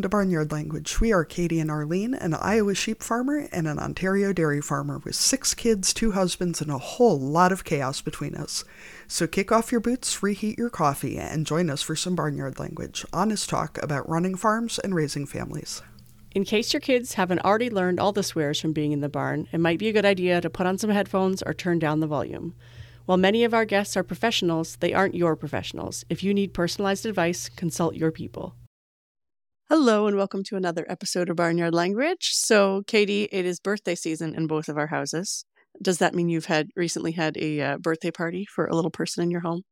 welcome to Barnyard Language. We are Caite and Arlene, an Iowa sheep farmer and an Ontario dairy farmer with six kids, two husbands, and a whole lot of chaos between us. So kick off your boots, reheat your coffee, and join us for some Barnyard Language, honest talk about running farms and raising families. In case your kids haven't already learned all the swears from being in the barn, it might be a good idea to put on some headphones or turn down the volume. While many of our guests are professionals, they aren't your professionals. If you need personalized advice, consult your people. Hello, and welcome to another episode of Barnyard Language. So, Caite, it is birthday season in both of our houses. Does that mean you've had recently had a uh, birthday party for a little person in your home?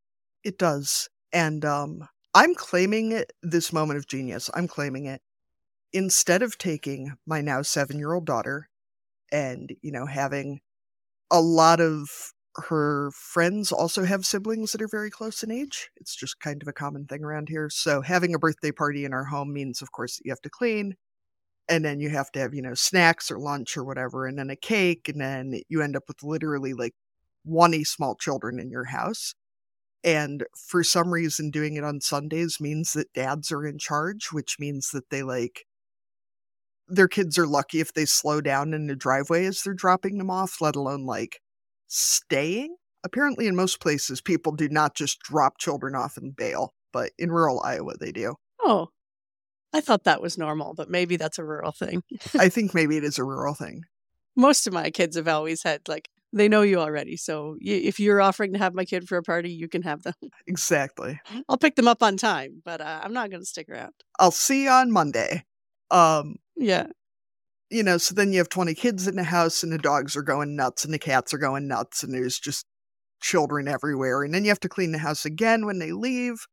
It does. And um, I'm claiming it, this moment of genius. I'm claiming it. Instead of taking my now seven year old daughter and, you know, having a lot of her friends also have siblings that are very close in age. It's just kind of a common thing around here. So having a birthday party in our home means, of course, that you have to clean. And then you have to have, you know, snacks or lunch or whatever, and then a cake. And then you end up with literally like 20 small children in your house. And for some reason, doing it on Sundays means that dads are in charge, which means that they like their kids are lucky if they slow down in the driveway as they're dropping them off, let alone like staying. Apparently, in most places, people do not just drop children off and bail, but in rural Iowa, they do. Oh, I thought that was normal, but maybe that's a rural thing. I think maybe it is a rural thing. Most of my kids have always had, like, they know you already. So if you're offering to have my kid for a party, you can have them. Exactly. I'll pick them up on time, but uh, I'm not going to stick around. I'll see you on Monday. Um, yeah you know, so then you have 20 kids in the house and the dogs are going nuts and the cats are going nuts and there's just children everywhere. And then you have to clean the house again when they leave.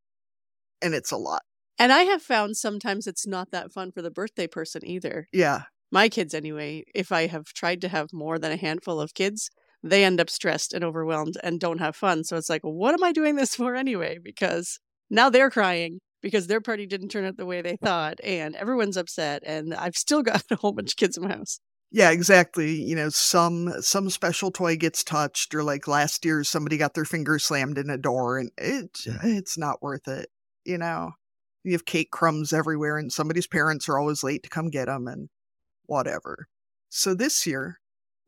And it's a lot. And I have found sometimes it's not that fun for the birthday person either. Yeah. My kids, anyway, if I have tried to have more than a handful of kids, they end up stressed and overwhelmed and don't have fun. So it's like, what am I doing this for anyway? Because now they're crying because their party didn't turn out the way they thought and everyone's upset and I've still got a whole bunch of kids in my house. Yeah, exactly. You know, some some special toy gets touched or like last year somebody got their finger slammed in a door and it it's not worth it, you know. You have cake crumbs everywhere and somebody's parents are always late to come get them and whatever. So this year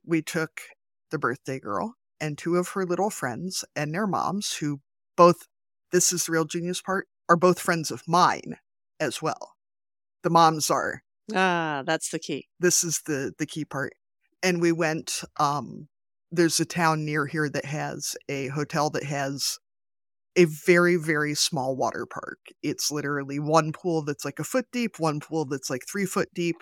we took the birthday girl and two of her little friends and their moms who both this is the real genius part are both friends of mine as well. The moms are. Ah, that's the key. This is the the key part. And we went um there's a town near here that has a hotel that has a very very small water park. It's literally one pool that's like a foot deep, one pool that's like 3 foot deep,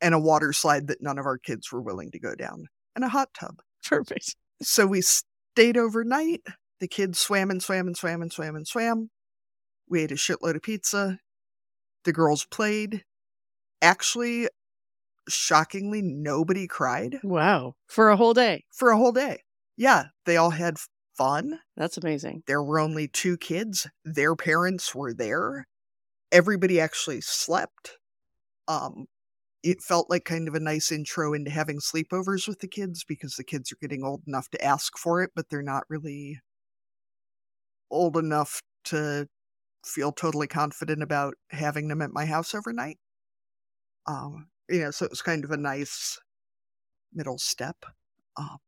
and a water slide that none of our kids were willing to go down, and a hot tub. Perfect. So we stayed overnight. The kids swam and swam and swam and swam and swam. We ate a shitload of pizza. The girls played. Actually, shockingly, nobody cried. Wow. For a whole day. For a whole day. Yeah. They all had fun. That's amazing. There were only two kids. Their parents were there. Everybody actually slept. Um, it felt like kind of a nice intro into having sleepovers with the kids because the kids are getting old enough to ask for it, but they're not really old enough to feel totally confident about having them at my house overnight. Um, you know, so it was kind of a nice middle step. Um,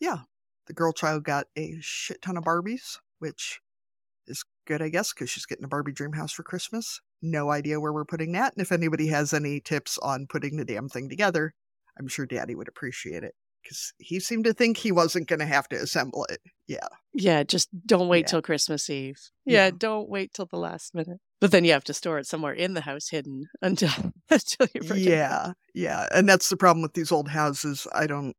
yeah, the girl child got a shit ton of Barbies, which is good, I guess, because she's getting a Barbie dream house for Christmas. No idea where we're putting that. And if anybody has any tips on putting the damn thing together, I'm sure Daddy would appreciate it because he seemed to think he wasn't going to have to assemble it. Yeah. Yeah, just don't wait yeah. till Christmas Eve. Yeah, yeah, don't wait till the last minute. But then you have to store it somewhere in the house hidden until until you forget. Yeah, yeah. And that's the problem with these old houses. I don't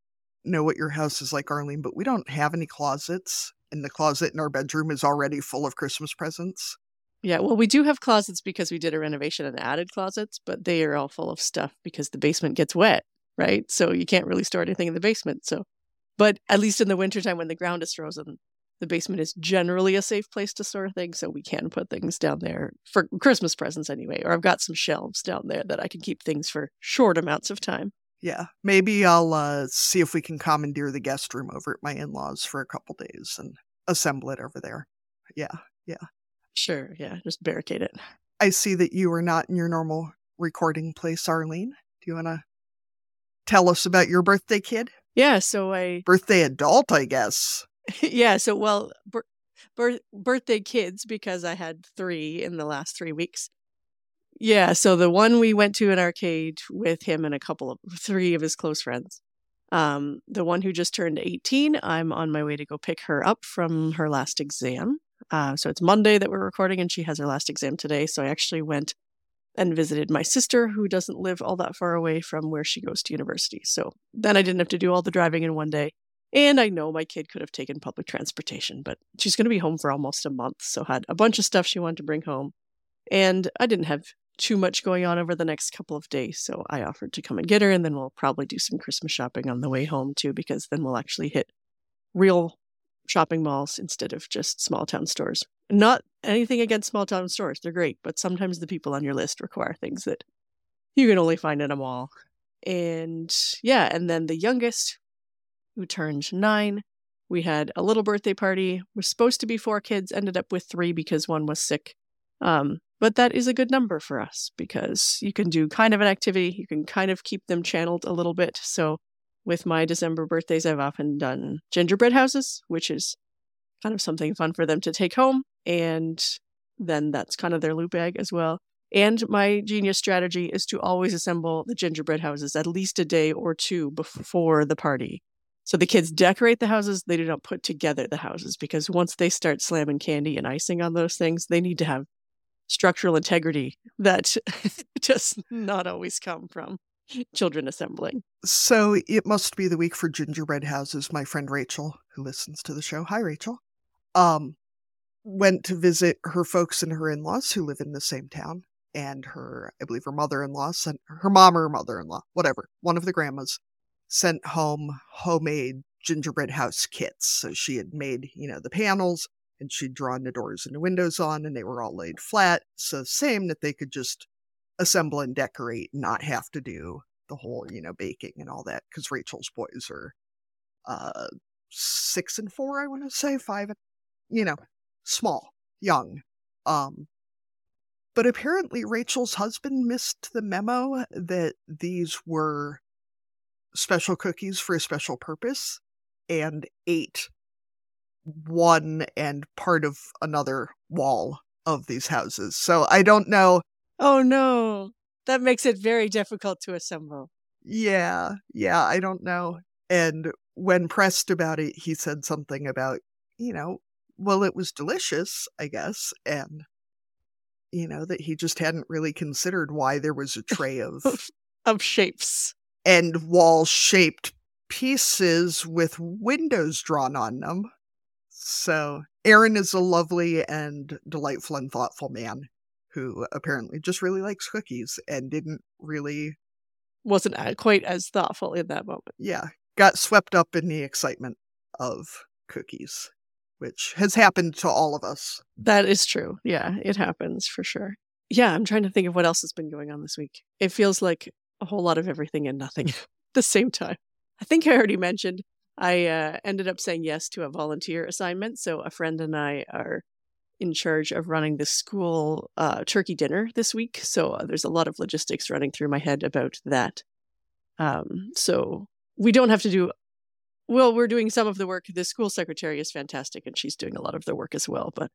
know what your house is like, Arlene, but we don't have any closets. And the closet in our bedroom is already full of Christmas presents. Yeah, well, we do have closets because we did a renovation and added closets, but they are all full of stuff because the basement gets wet right? So you can't really store anything in the basement. So, but at least in the wintertime when the ground is frozen, the basement is generally a safe place to store things. So we can put things down there for Christmas presents anyway. Or I've got some shelves down there that I can keep things for short amounts of time. Yeah, maybe I'll uh, see if we can commandeer the guest room over at my in laws for a couple days and assemble it over there. Yeah, yeah. Sure, yeah, just barricade it. I see that you are not in your normal recording place, Arlene. Do you want to tell us about your birthday kid? Yeah, so I Birthday adult, I guess. yeah, so well, bir- bir- birthday kids because I had three in the last three weeks. Yeah, so the one we went to an arcade with him and a couple of three of his close friends. Um, the one who just turned 18, I'm on my way to go pick her up from her last exam. Uh, so it's Monday that we're recording, and she has her last exam today. So I actually went and visited my sister, who doesn't live all that far away from where she goes to university. So then I didn't have to do all the driving in one day. And I know my kid could have taken public transportation, but she's going to be home for almost a month. So had a bunch of stuff she wanted to bring home. And I didn't have too much going on over the next couple of days. So I offered to come and get her, and then we'll probably do some Christmas shopping on the way home too, because then we'll actually hit real shopping malls instead of just small town stores. Not anything against small town stores, they're great, but sometimes the people on your list require things that you can only find in a mall. And yeah, and then the youngest, who turned nine, we had a little birthday party. We're supposed to be four kids, ended up with three because one was sick. Um, but that is a good number for us because you can do kind of an activity, you can kind of keep them channeled a little bit. So with my December birthdays, I've often done gingerbread houses, which is kind of something fun for them to take home. And then that's kind of their loot bag as well. And my genius strategy is to always assemble the gingerbread houses at least a day or two before the party. So the kids decorate the houses, they do not put together the houses because once they start slamming candy and icing on those things, they need to have structural integrity that does not always come from children assembling. So it must be the week for gingerbread houses. My friend Rachel, who listens to the show, hi Rachel, um, went to visit her folks and her in-laws who live in the same town, and her, I believe, her mother-in-law sent her mom or her mother-in-law, whatever, one of the grandmas, sent home homemade gingerbread house kits. So she had made, you know, the panels and she'd drawn the doors and the windows on and they were all laid flat. So same that they could just assemble and decorate and not have to do the whole, you know, baking and all that. Because Rachel's boys are uh six and four, I want to say, five and you know, small, young. Um but apparently Rachel's husband missed the memo that these were special cookies for a special purpose and ate one and part of another wall of these houses. So I don't know. Oh no. That makes it very difficult to assemble. Yeah, yeah, I don't know. And when pressed about it, he said something about, you know, well, it was delicious, I guess. And, you know, that he just hadn't really considered why there was a tray of of shapes and wall shaped pieces with windows drawn on them. So Aaron is a lovely and delightful and thoughtful man who apparently just really likes cookies and didn't really wasn't quite as thoughtful in that moment. Yeah, got swept up in the excitement of cookies, which has happened to all of us. That is true. Yeah, it happens for sure. Yeah, I'm trying to think of what else has been going on this week. It feels like a whole lot of everything and nothing at the same time. I think I already mentioned I uh, ended up saying yes to a volunteer assignment. So a friend and I are in charge of running the school uh, turkey dinner this week. So uh, there's a lot of logistics running through my head about that. Um, so we don't have to do. Well, we're doing some of the work. The school secretary is fantastic, and she's doing a lot of the work as well. But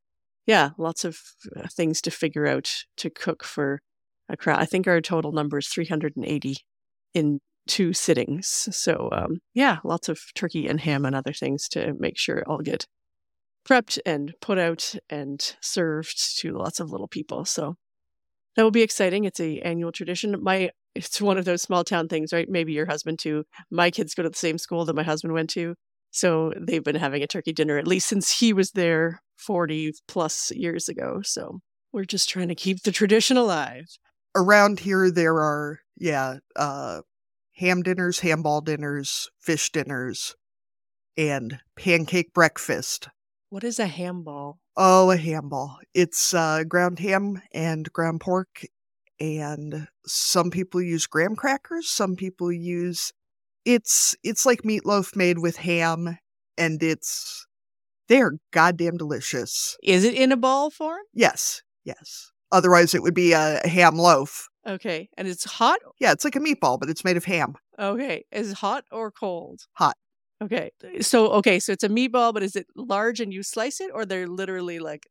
yeah, lots of uh, things to figure out to cook for a crowd. I think our total number is 380 in two sittings. So um, yeah, lots of turkey and ham and other things to make sure all get prepped and put out and served to lots of little people. So that will be exciting. It's a annual tradition. My it's one of those small town things, right? Maybe your husband too. My kids go to the same school that my husband went to. So they've been having a turkey dinner at least since he was there 40 plus years ago. So we're just trying to keep the tradition alive. Around here there are yeah, uh ham dinners, ham ball dinners, fish dinners, and pancake breakfast. What is a ham ball? Oh, a ham ball. It's uh, ground ham and ground pork, and some people use graham crackers. Some people use it's it's like meatloaf made with ham, and it's they're goddamn delicious. Is it in a ball form? Yes, yes. Otherwise, it would be a ham loaf. Okay. And it's hot? Yeah, it's like a meatball, but it's made of ham. Okay. Is it hot or cold? Hot. Okay. So, okay. So it's a meatball, but is it large and you slice it or they're literally like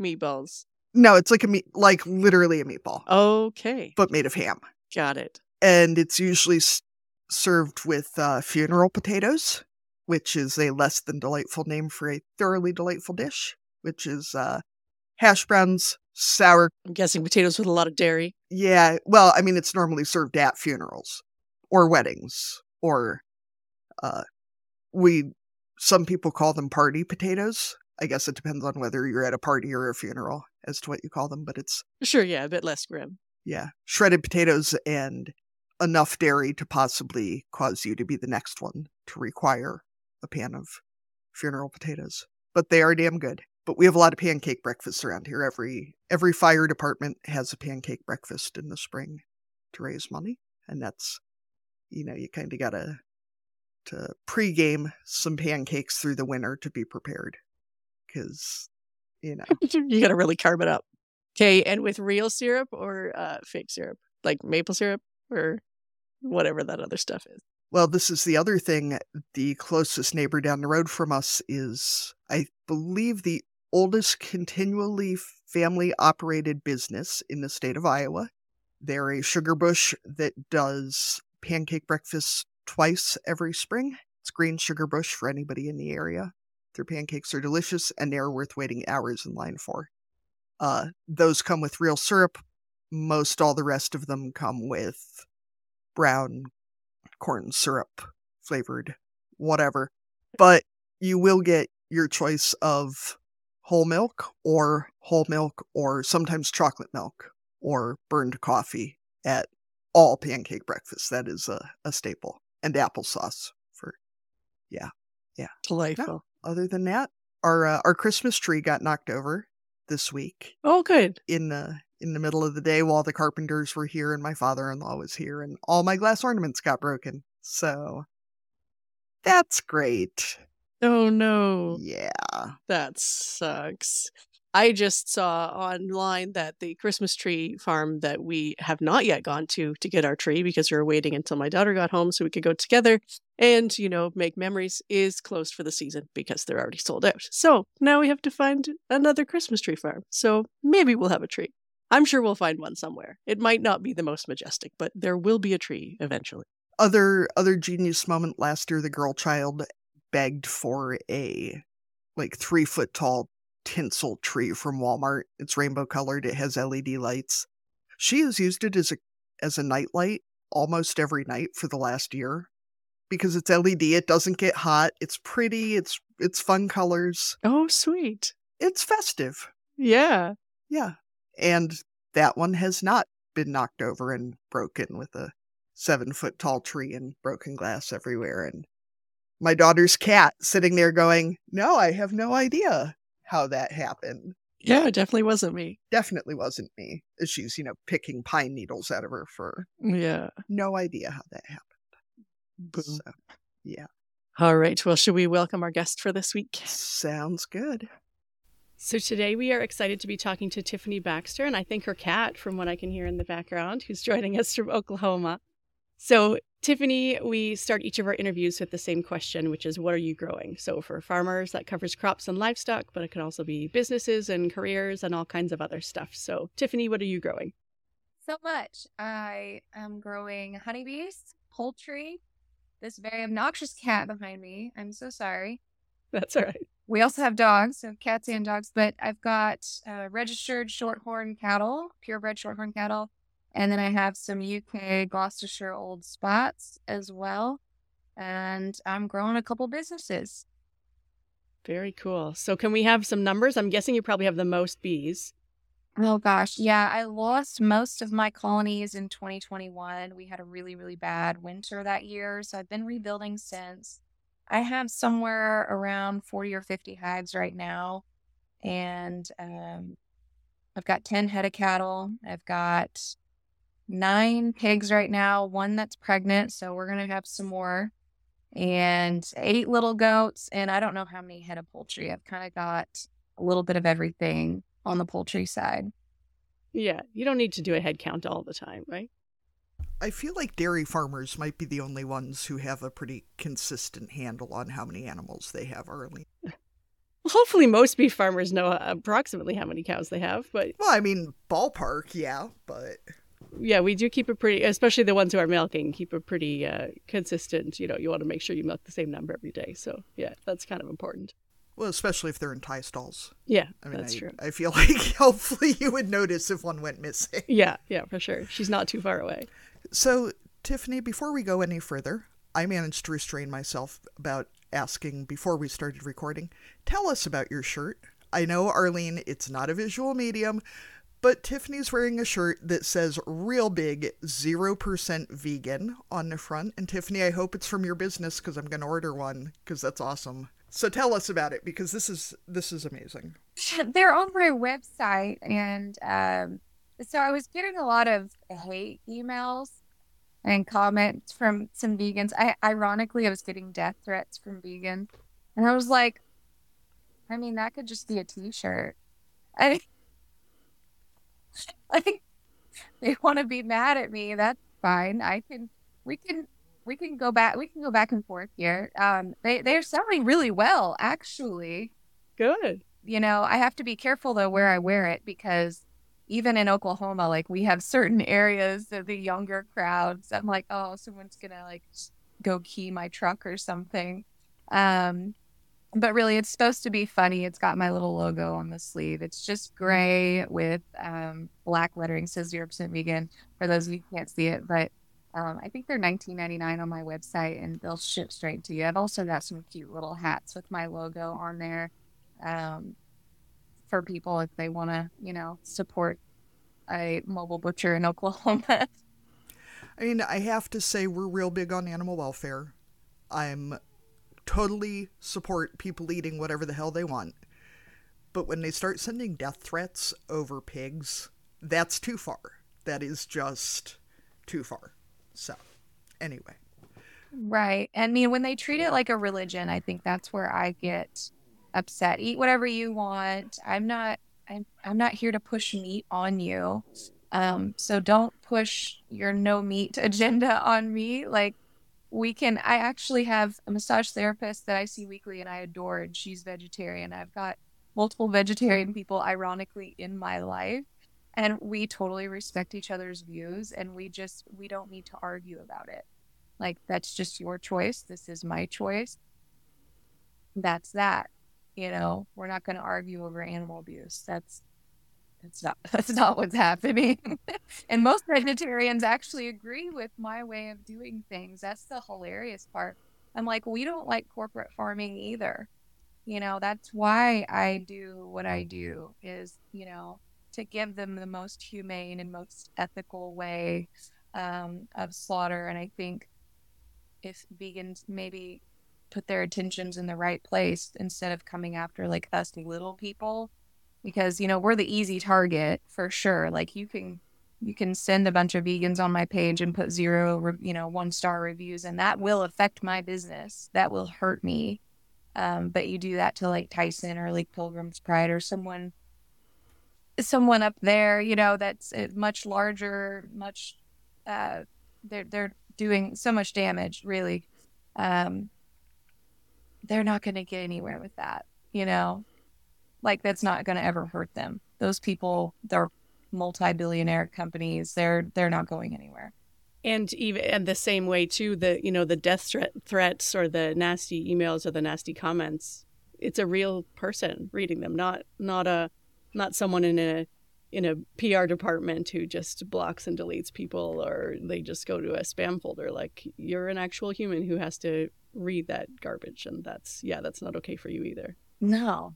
meatballs? No, it's like a meat, like literally a meatball, Okay. but made of ham. Got it. And it's usually s- served with uh, funeral potatoes, which is a less than delightful name for a thoroughly delightful dish, which is uh, hash browns, sour. I'm guessing potatoes with a lot of dairy. Yeah, well, I mean, it's normally served at funerals or weddings or uh, we. Some people call them party potatoes. I guess it depends on whether you're at a party or a funeral as to what you call them, but it's Sure. Yeah. A bit less grim. yeah, shredded potatoes and enough dairy to possibly cause you to be the next one to require a pan of funeral potatoes. But they are damn good. But we have a lot of pancake breakfasts around here. Every every fire department has a pancake breakfast in the spring to raise money, and that's you know you kind of gotta to pregame some pancakes through the winter to be prepared because you know you got to really carb it up. Okay. And with real syrup or uh, fake syrup, like maple syrup or whatever that other stuff is. Well, this is the other thing. The closest neighbor down the road from us is, I believe, the oldest continually family operated business in the state of Iowa. They're a sugar bush that does pancake breakfast twice every spring. It's Green Sugar Bush for anybody in the area. Their pancakes are delicious and they're worth waiting hours in line for. Uh, those come with real syrup. Most all the rest of them come with brown corn syrup flavored whatever. But you will get your choice of whole milk or whole milk or sometimes chocolate milk or burned coffee at all pancake breakfasts. That is a, a staple. And applesauce for yeah. Yeah. Delightful. Other than that, our uh, our Christmas tree got knocked over this week Oh, good. in the in the middle of the day while the carpenters were here and my father-in-law was here and all my glass ornaments got broken. So that's great. Oh, no. Yeah. That sucks. I just saw online that the Christmas tree farm that we have not yet gone to to get our tree because we were waiting until my daughter got home so we could go together and, you know, make memories is closed for the season because they're already sold out. So now we have to find another Christmas tree farm. So maybe we'll have a tree. I'm sure we'll find one somewhere. It might not be the most majestic, but there will be a tree eventually. Other other genius moment last year the girl child begged for a like 3 foot tall tinsel tree from Walmart. It's rainbow colored, it has LED lights. She has used it as a as a night light almost every night for the last year because it's LED, it doesn't get hot, it's pretty, it's it's fun colors. Oh, sweet. It's festive. Yeah. Yeah. And that one has not been knocked over and broken with a seven foot tall tree and broken glass everywhere. And my daughter's cat sitting there going, No, I have no idea how that happened. Yeah, it definitely wasn't me. Definitely wasn't me. She's, you know, picking pine needles out of her fur. Yeah. No idea how that happened. Boom. So, yeah. All right. Well, should we welcome our guest for this week? Sounds good. So today we are excited to be talking to Tiffany Baxter, and I think her cat, from what I can hear in the background, who's joining us from Oklahoma. So, Tiffany, we start each of our interviews with the same question, which is what are you growing? So, for farmers, that covers crops and livestock, but it can also be businesses and careers and all kinds of other stuff. So, Tiffany, what are you growing? so much. I am growing honeybees, poultry, this very obnoxious cat behind me. I'm so sorry. That's all right. We also have dogs, so cats and dogs, but I've got uh, registered shorthorn cattle, purebred shorthorn cattle, and then I have some UK Gloucestershire old spots as well. And I'm growing a couple businesses. Very cool. So, can we have some numbers? I'm guessing you probably have the most bees. Oh gosh, yeah, I lost most of my colonies in 2021. We had a really, really bad winter that year, so I've been rebuilding since. I have somewhere around 40 or 50 hives right now, and um, I've got 10 head of cattle. I've got nine pigs right now, one that's pregnant, so we're gonna have some more, and eight little goats, and I don't know how many head of poultry. I've kind of got a little bit of everything on the poultry side. Yeah, you don't need to do a head count all the time, right? I feel like dairy farmers might be the only ones who have a pretty consistent handle on how many animals they have, early. Hopefully, most beef farmers know approximately how many cows they have, but well, I mean, ballpark, yeah, but yeah, we do keep a pretty, especially the ones who are milking, keep a pretty uh, consistent. You know, you want to make sure you milk the same number every day. So yeah, that's kind of important. Well, especially if they're in tie stalls. Yeah, I mean, that's I, true. I feel like hopefully you would notice if one went missing. Yeah, yeah, for sure. She's not too far away. So, Tiffany, before we go any further, I managed to restrain myself about asking before we started recording. Tell us about your shirt. I know, Arlene, it's not a visual medium, but Tiffany's wearing a shirt that says real big 0% vegan on the front. And Tiffany, I hope it's from your business because I'm going to order one because that's awesome. So tell us about it because this is this is amazing. They're on my website and um, so I was getting a lot of hate emails and comments from some vegans. I ironically I was getting death threats from vegans. And I was like, I mean, that could just be a t-shirt. I like they want to be mad at me. That's fine. I can we can we can go back we can go back and forth here. Um they they're selling really well actually. Good. You know, I have to be careful though where I wear it because even in Oklahoma, like we have certain areas of the younger crowds. I'm like, oh, someone's gonna like go key my truck or something. Um, but really, it's supposed to be funny. It's got my little logo on the sleeve. It's just gray with um, black lettering. Says zero percent vegan. For those of you who can't see it, but um, I think they're 19.99 on my website, and they'll ship straight to you. I've also got some cute little hats with my logo on there um, for people if they want to, you know, support a mobile butcher in Oklahoma. I mean, I have to say we're real big on animal welfare. I'm totally support people eating whatever the hell they want. But when they start sending death threats over pigs, that's too far. That is just too far. So, anyway. Right. I mean, when they treat it like a religion, I think that's where I get upset. Eat whatever you want. I'm not I'm I'm not here to push meat on you. Um, so don't push your no meat agenda on me. Like we can I actually have a massage therapist that I see weekly and I adore and she's vegetarian. I've got multiple vegetarian people ironically in my life and we totally respect each other's views and we just we don't need to argue about it. Like that's just your choice. This is my choice. That's that. You know, we're not going to argue over animal abuse. That's that's not that's not what's happening. and most vegetarians actually agree with my way of doing things. That's the hilarious part. I'm like, we don't like corporate farming either. You know, that's why I do what I do is, you know, to give them the most humane and most ethical way um, of slaughter. And I think if vegans maybe put their attentions in the right place instead of coming after like us little people because you know we're the easy target for sure. Like you can you can send a bunch of vegans on my page and put zero you know one star reviews and that will affect my business. That will hurt me. Um, but you do that to like tyson or like pilgrim's pride or someone someone up there you know that's uh, much larger much uh they're they're doing so much damage really um they're not going to get anywhere with that, you know? Like that's not going to ever hurt them. Those people, they're multi-billionaire companies. They're they're not going anywhere. And even and the same way too, the you know the death threat threats or the nasty emails or the nasty comments. It's a real person reading them, not not a not someone in a in a PR department who just blocks and deletes people or they just go to a spam folder. Like you're an actual human who has to read that garbage and that's yeah, that's not okay for you either. No.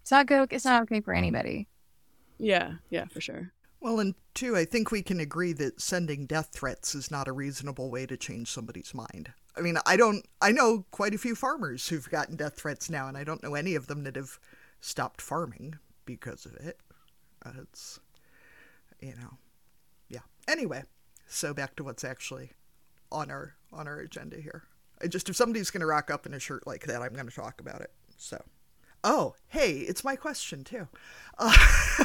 It's not good it's not okay for anybody. Yeah, yeah, for sure. Well, and two, I think we can agree that sending death threats is not a reasonable way to change somebody's mind. I mean, I don't I know quite a few farmers who've gotten death threats now and I don't know any of them that have stopped farming because of it. It's, you know, yeah. Anyway, so back to what's actually on our on our agenda here. I just if somebody's going to rock up in a shirt like that, I'm going to talk about it. So, oh, hey, it's my question too. Uh,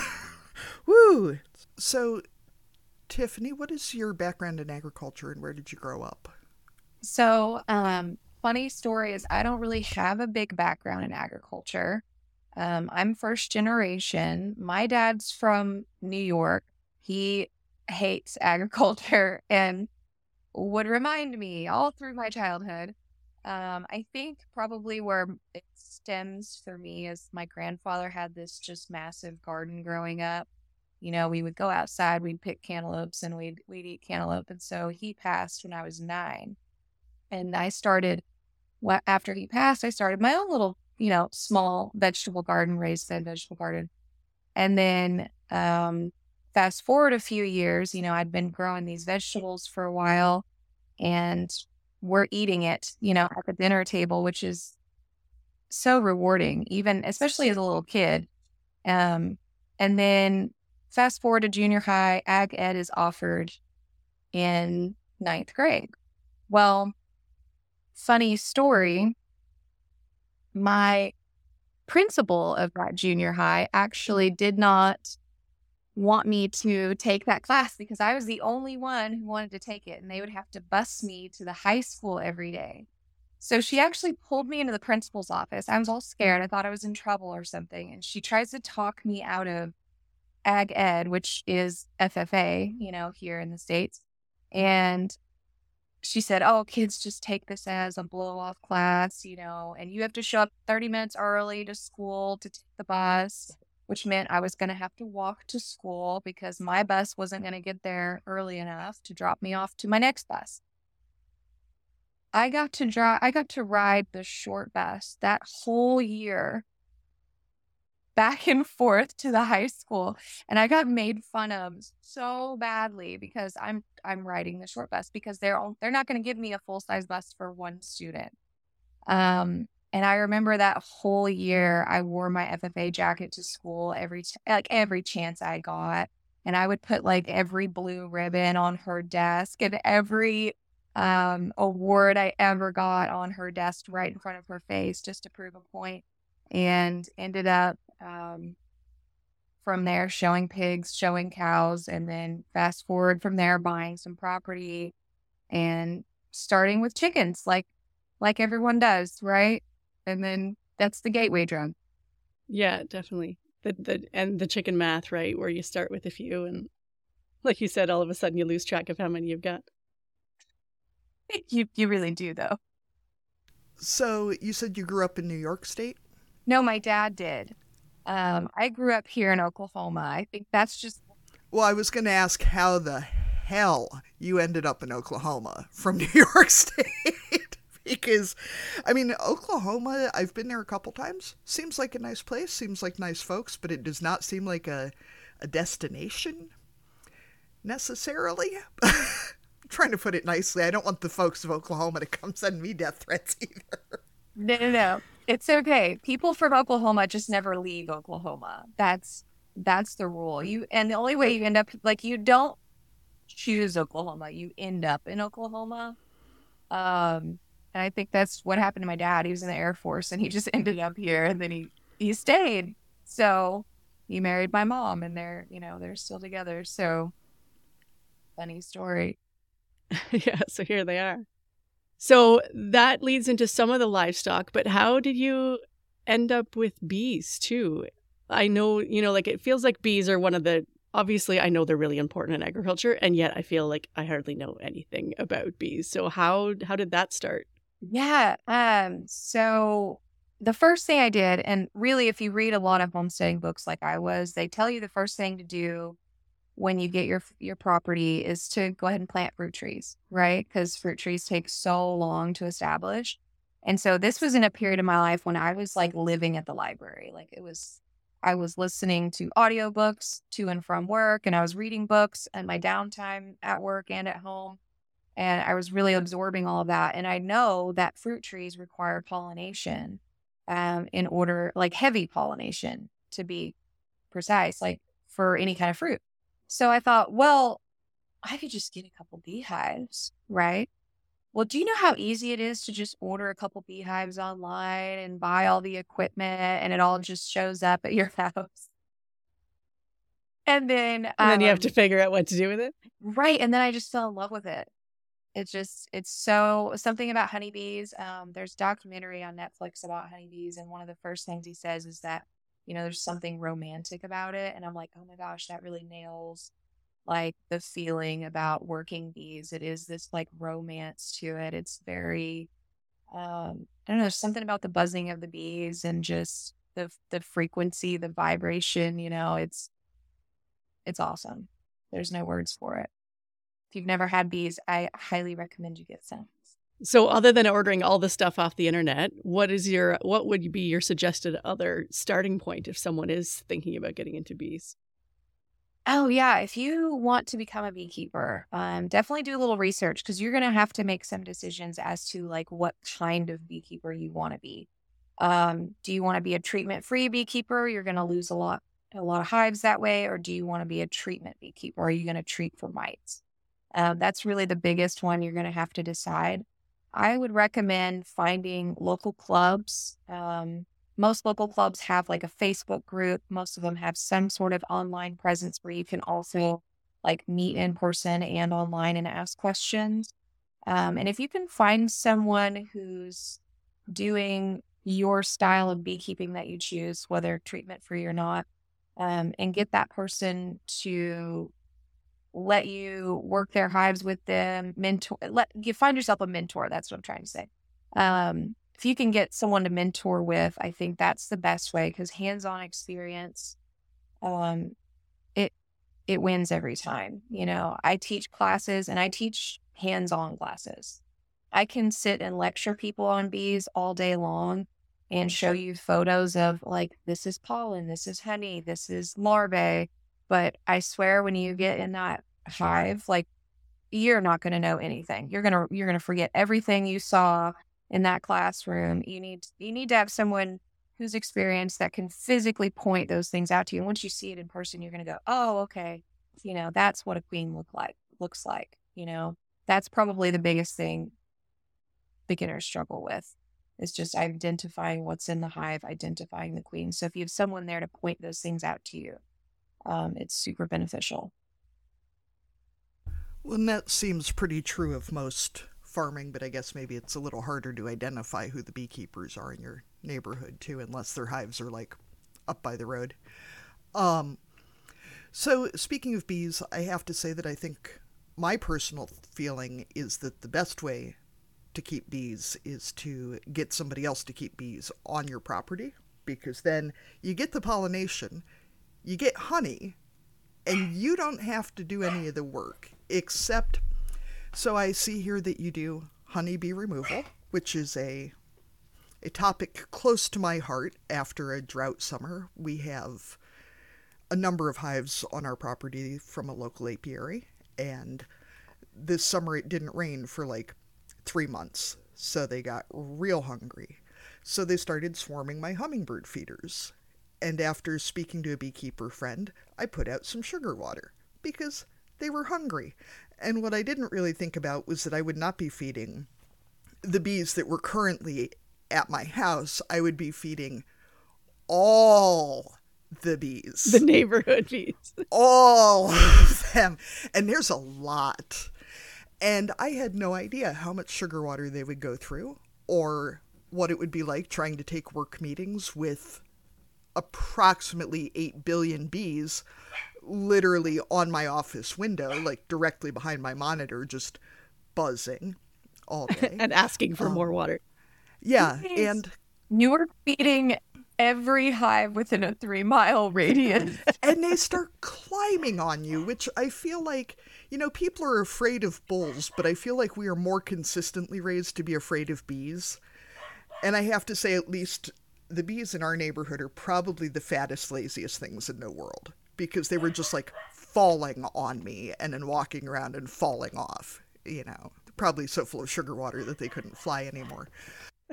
Woo! So, Tiffany, what is your background in agriculture and where did you grow up? So, um, funny story is I don't really have a big background in agriculture. Um, I'm first generation. My dad's from New York. He hates agriculture and would remind me all through my childhood. Um, I think probably where it stems for me is my grandfather had this just massive garden growing up. You know, we would go outside, we'd pick cantaloupes, and we'd we'd eat cantaloupe. And so he passed when I was nine, and I started. After he passed, I started my own little, you know, small vegetable garden, raised bed vegetable garden, and then um, fast forward a few years, you know, I'd been growing these vegetables for a while and we're eating it, you know, at the dinner table, which is so rewarding, even especially as a little kid. Um, and then fast forward to junior high, ag ed is offered in ninth grade. Well, funny story. My principal of that junior high actually did not want me to take that class because I was the only one who wanted to take it and they would have to bus me to the high school every day. So she actually pulled me into the principal's office. I was all scared. I thought I was in trouble or something. And she tries to talk me out of ag ed, which is FFA, you know, here in the States. And she said, Oh, kids just take this as a blow off class, you know, and you have to show up 30 minutes early to school to take the bus which meant I was going to have to walk to school because my bus wasn't going to get there early enough to drop me off to my next bus. I got to drive I got to ride the short bus that whole year back and forth to the high school and I got made fun of so badly because I'm I'm riding the short bus because they're they're not going to give me a full-size bus for one student. Um and I remember that whole year, I wore my FFA jacket to school every like every chance I got, and I would put like every blue ribbon on her desk and every um, award I ever got on her desk right in front of her face just to prove a point, and ended up um, from there showing pigs, showing cows, and then fast forward from there buying some property and starting with chickens, like like everyone does, right? and then that's the gateway drug. Yeah, definitely. The the and the chicken math, right, where you start with a few and like you said, all of a sudden you lose track of how many you've got. You you really do though. So you said you grew up in New York State? No, my dad did. Um, I grew up here in Oklahoma. I think that's just. Well, I was going to ask how the hell you ended up in Oklahoma from New York State because I mean Oklahoma I've been there a couple times seems like a nice place seems like nice folks but it does not seem like a a destination necessarily trying to put it nicely I don't want the folks of Oklahoma to come send me death threats either no no no it's okay people from Oklahoma just never leave Oklahoma that's that's the rule you and the only way you end up like you don't choose Oklahoma you end up in Oklahoma um and I think that's what happened to my dad. He was in the Air Force and he just ended up here and then he, he stayed. So he married my mom and they're, you know, they're still together. So funny story. yeah. So here they are. So that leads into some of the livestock, but how did you end up with bees too? I know, you know, like it feels like bees are one of the obviously I know they're really important in agriculture and yet I feel like I hardly know anything about bees. So how how did that start? Yeah. Um, so the first thing I did, and really, if you read a lot of homesteading books like I was, they tell you the first thing to do when you get your your property is to go ahead and plant fruit trees, right? Because fruit trees take so long to establish. And so this was in a period of my life when I was like living at the library. Like it was I was listening to audiobooks to and from work and I was reading books and my downtime at work and at home. And I was really absorbing all of that. And I know that fruit trees require pollination um, in order, like heavy pollination to be precise, like for any kind of fruit. So I thought, well, I could just get a couple beehives, right? Well, do you know how easy it is to just order a couple beehives online and buy all the equipment and it all just shows up at your house? and then um, and then you have to figure out what to do with it. Right. And then I just fell in love with it. It's just it's so something about honeybees. Um, there's documentary on Netflix about honeybees, and one of the first things he says is that, you know, there's something romantic about it. And I'm like, oh my gosh, that really nails like the feeling about working bees. It is this like romance to it. It's very um I don't know, there's something about the buzzing of the bees and just the the frequency, the vibration, you know, it's it's awesome. There's no words for it. If you've never had bees, I highly recommend you get some. So other than ordering all the stuff off the internet, what is your what would be your suggested other starting point if someone is thinking about getting into bees? Oh yeah, if you want to become a beekeeper, um, definitely do a little research because you're gonna have to make some decisions as to like what kind of beekeeper you want to be. Um, do you want to be a treatment-free beekeeper? You're gonna lose a lot a lot of hives that way, or do you want to be a treatment beekeeper? Are you gonna treat for mites? Um, that's really the biggest one you're gonna have to decide. I would recommend finding local clubs. Um, most local clubs have like a Facebook group. Most of them have some sort of online presence where you can also like meet in person and online and ask questions. Um, and if you can find someone who's doing your style of beekeeping that you choose, whether treatment free or not, um, and get that person to let you work their hives with them, mentor, let you find yourself a mentor. That's what I'm trying to say. Um, if you can get someone to mentor with, I think that's the best way because hands-on experience, um, it it wins every time. You know, I teach classes and I teach hands-on classes. I can sit and lecture people on bees all day long and show you photos of like this is pollen, this is honey, this is larvae. But I swear when you get in that hive, like you're not going to know anything. You're going to you're going to forget everything you saw in that classroom. You need you need to have someone who's experienced that can physically point those things out to you. And once you see it in person, you're going to go, "Oh, okay. You know, that's what a queen look like looks like." You know, that's probably the biggest thing beginners struggle with is just identifying what's in the hive, identifying the queen. So if you have someone there to point those things out to you, um, it's super beneficial. And that seems pretty true of most farming, but I guess maybe it's a little harder to identify who the beekeepers are in your neighborhood too, unless their hives are like up by the road. Um, so speaking of bees, I have to say that I think my personal feeling is that the best way to keep bees is to get somebody else to keep bees on your property because then you get the pollination, you get honey, and you don't have to do any of the work except so I see here that you do honeybee removal, which is a a topic close to my heart after a drought summer. We have a number of hives on our property from a local apiary, and this summer it didn't rain for like three months, so they got real hungry. So they started swarming my hummingbird feeders. And after speaking to a beekeeper friend, I put out some sugar water because they were hungry. And what I didn't really think about was that I would not be feeding the bees that were currently at my house. I would be feeding all the bees, the neighborhood bees, all of them. And there's a lot. And I had no idea how much sugar water they would go through or what it would be like trying to take work meetings with approximately 8 billion bees literally on my office window, like directly behind my monitor, just buzzing all day and asking for um, more water. Yeah, and you were feeding every hive within a three mile radius. and they start climbing on you, which I feel like, you know, people are afraid of bulls, but I feel like we are more consistently raised to be afraid of bees. And I have to say, at least the bees in our neighborhood are probably the fattest, laziest things in the world because they were just like falling on me and then walking around and falling off, you know, probably so full of sugar water that they couldn't fly anymore.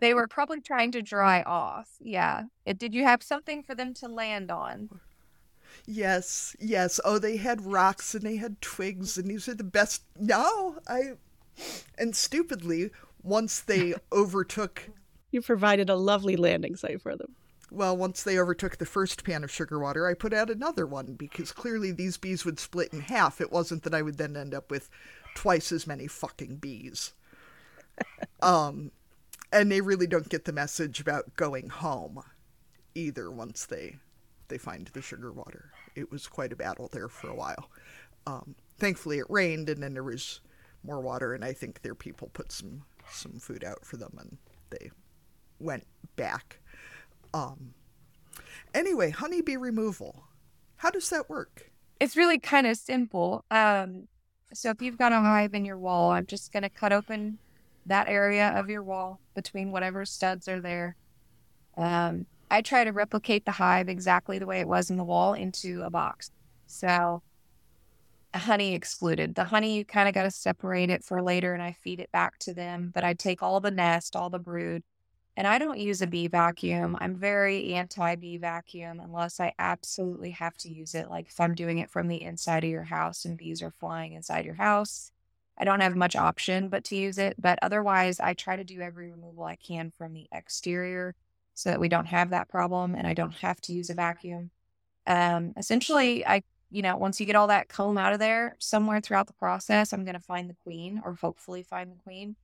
They were probably trying to dry off. Yeah. It, did you have something for them to land on? Yes, yes. Oh, they had rocks and they had twigs, and these are the best. No, I. And stupidly, once they overtook. You provided a lovely landing site for them. Well, once they overtook the first pan of sugar water, I put out another one because clearly these bees would split in half. It wasn't that I would then end up with twice as many fucking bees. um, and they really don't get the message about going home either once they they find the sugar water. It was quite a battle there for a while. Um, thankfully, it rained, and then there was more water, and I think their people put some some food out for them, and they went back. Um, anyway, honeybee removal. How does that work? It's really kind of simple. Um, so if you've got a hive in your wall, I'm just going to cut open that area of your wall between whatever studs are there. Um, I try to replicate the hive exactly the way it was in the wall into a box. So honey excluded. The honey, you kind of got to separate it for later and I feed it back to them. But I take all the nest, all the brood, and I don't use a bee vacuum. I'm very anti bee vacuum unless I absolutely have to use it. Like if I'm doing it from the inside of your house and bees are flying inside your house, I don't have much option but to use it. But otherwise, I try to do every removal I can from the exterior so that we don't have that problem and I don't have to use a vacuum. Um, essentially, I you know, once you get all that comb out of there, somewhere throughout the process, I'm going to find the queen or hopefully find the queen.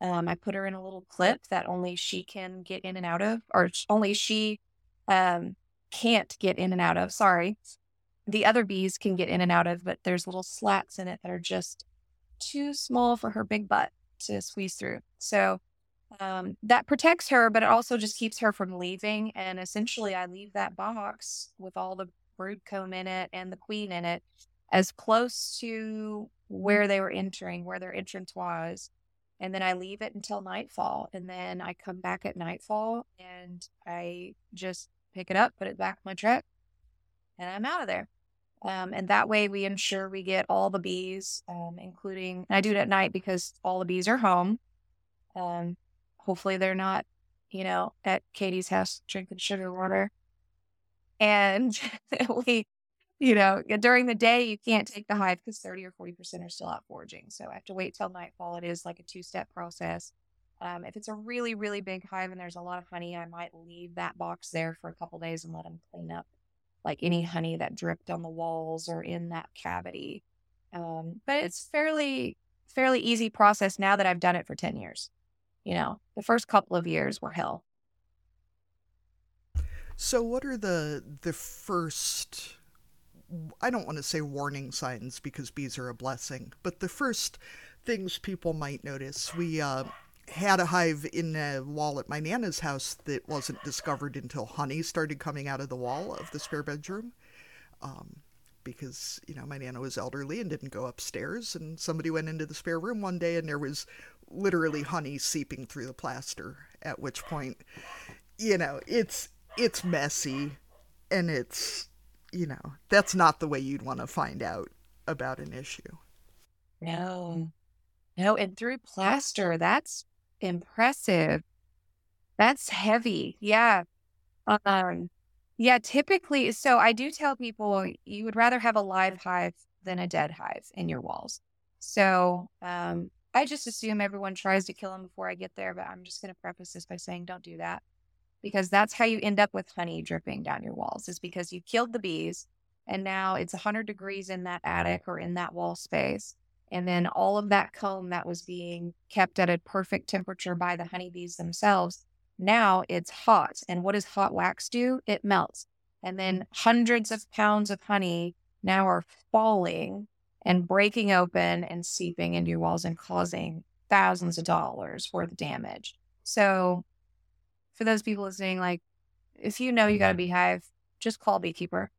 Um, I put her in a little clip that only she can get in and out of, or only she um, can't get in and out of. Sorry. The other bees can get in and out of, but there's little slats in it that are just too small for her big butt to squeeze through. So um, that protects her, but it also just keeps her from leaving. And essentially, I leave that box with all the brood comb in it and the queen in it as close to where they were entering, where their entrance was. And then I leave it until nightfall. And then I come back at nightfall and I just pick it up, put it back in my truck, and I'm out of there. Um, and that way we ensure we get all the bees, um, including, I do it at night because all the bees are home. Um, hopefully they're not, you know, at Katie's house drinking sugar water. And we, you know, during the day, you can't take the hive because 30 or 40% are still out foraging. So I have to wait till nightfall. It is like a two step process. Um, if it's a really, really big hive and there's a lot of honey, I might leave that box there for a couple days and let them clean up like any honey that dripped on the walls or in that cavity. Um, but it's fairly, fairly easy process now that I've done it for 10 years. You know, the first couple of years were hell. So, what are the the first? I don't want to say warning signs because bees are a blessing, but the first things people might notice. We uh, had a hive in a wall at my nana's house that wasn't discovered until honey started coming out of the wall of the spare bedroom. Um, because you know my nana was elderly and didn't go upstairs, and somebody went into the spare room one day and there was literally honey seeping through the plaster. At which point, you know, it's it's messy and it's, you know, that's not the way you'd want to find out about an issue. No. No, and through plaster, that's impressive. That's heavy. Yeah. Um yeah, typically so I do tell people you would rather have a live hive than a dead hive in your walls. So um I just assume everyone tries to kill them before I get there, but I'm just going to preface this by saying don't do that because that's how you end up with honey dripping down your walls is because you killed the bees and now it's 100 degrees in that attic or in that wall space and then all of that comb that was being kept at a perfect temperature by the honeybees themselves now it's hot and what does hot wax do? It melts and then hundreds of pounds of honey now are falling and breaking open and seeping into your walls and causing thousands of dollars worth of damage. So for those people listening, like if you know you got a beehive, just call beekeeper.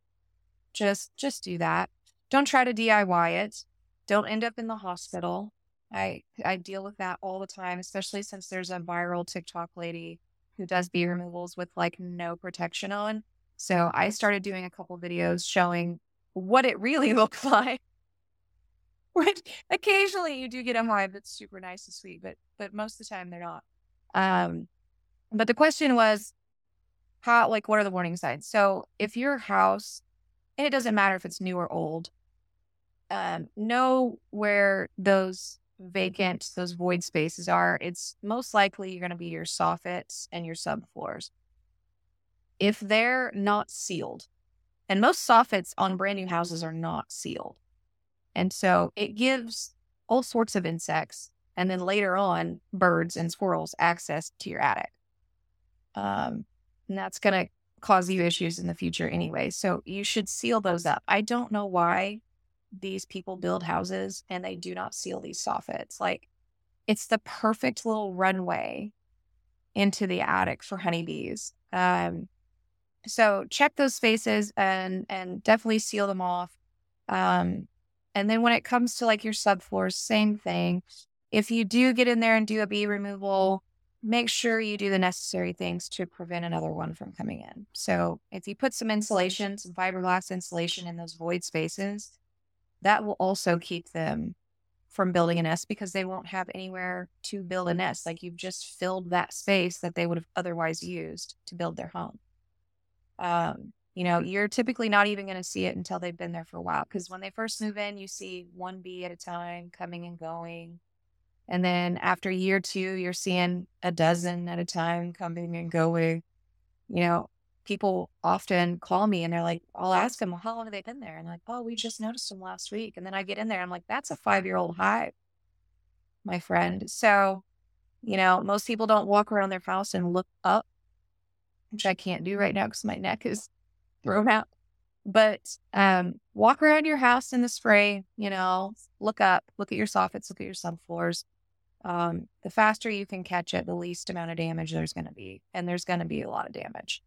Just just do that. Don't try to DIY it. Don't end up in the hospital. I I deal with that all the time, especially since there's a viral TikTok lady who does bee removals with like no protection on. So I started doing a couple videos showing what it really looks like. Which occasionally you do get a hive that's super nice and sweet, but but most of the time they're not. Um, but the question was, how, like, what are the warning signs? So if your house, and it doesn't matter if it's new or old, um, know where those vacant, those void spaces are. It's most likely you're going to be your soffits and your subfloors. if they're not sealed, and most soffits on brand new houses are not sealed. And so it gives all sorts of insects and then later on, birds and squirrels access to your attic. Um, and that's going to cause you issues in the future anyway. So you should seal those up. I don't know why these people build houses and they do not seal these soffits. Like it's the perfect little runway into the attic for honeybees. Um, so check those spaces and and definitely seal them off. Um, and then when it comes to like your subfloors, same thing. If you do get in there and do a bee removal, make sure you do the necessary things to prevent another one from coming in. So if you put some insulation, some fiberglass insulation in those void spaces, that will also keep them from building a nest because they won't have anywhere to build a nest. Like you've just filled that space that they would have otherwise used to build their home. Um, you know, you're typically not even going to see it until they've been there for a while because when they first move in, you see one bee at a time coming and going. And then after year two, you're seeing a dozen at a time coming and going. You know, people often call me and they're like, I'll ask them, well, how long have they been there? And like, oh, we just noticed them last week. And then I get in there, I'm like, that's a five year old hive, my friend. So, you know, most people don't walk around their house and look up, which I can't do right now because my neck is thrown out. But um, walk around your house in the spray, you know, look up, look at your soffits, look at your subfloors, um, the faster you can catch it, the least amount of damage there's going to be. And there's going to be a lot of damage.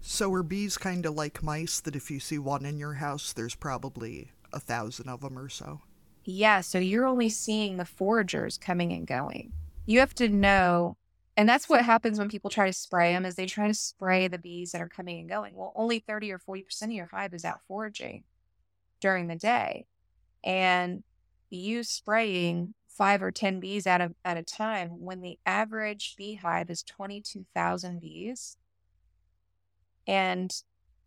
So are bees kind of like mice that if you see one in your house, there's probably a thousand of them or so? Yeah. So you're only seeing the foragers coming and going. You have to know. And that's what happens when people try to spray them is they try to spray the bees that are coming and going. Well, only 30 or 40% of your hive is out foraging during the day. And you spraying five or 10 bees at a, at a time when the average beehive is 22,000 bees. And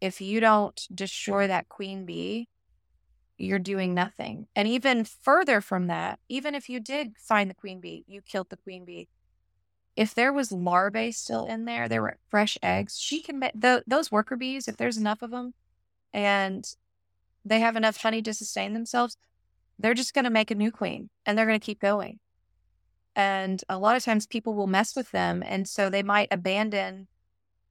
if you don't destroy that queen bee, you're doing nothing. And even further from that, even if you did find the queen bee, you killed the queen bee. If there was larvae still in there, there were fresh eggs, she can the, those worker bees, if there's enough of them and they have enough honey to sustain themselves, they're just going to make a new queen and they're going to keep going. And a lot of times people will mess with them. And so they might abandon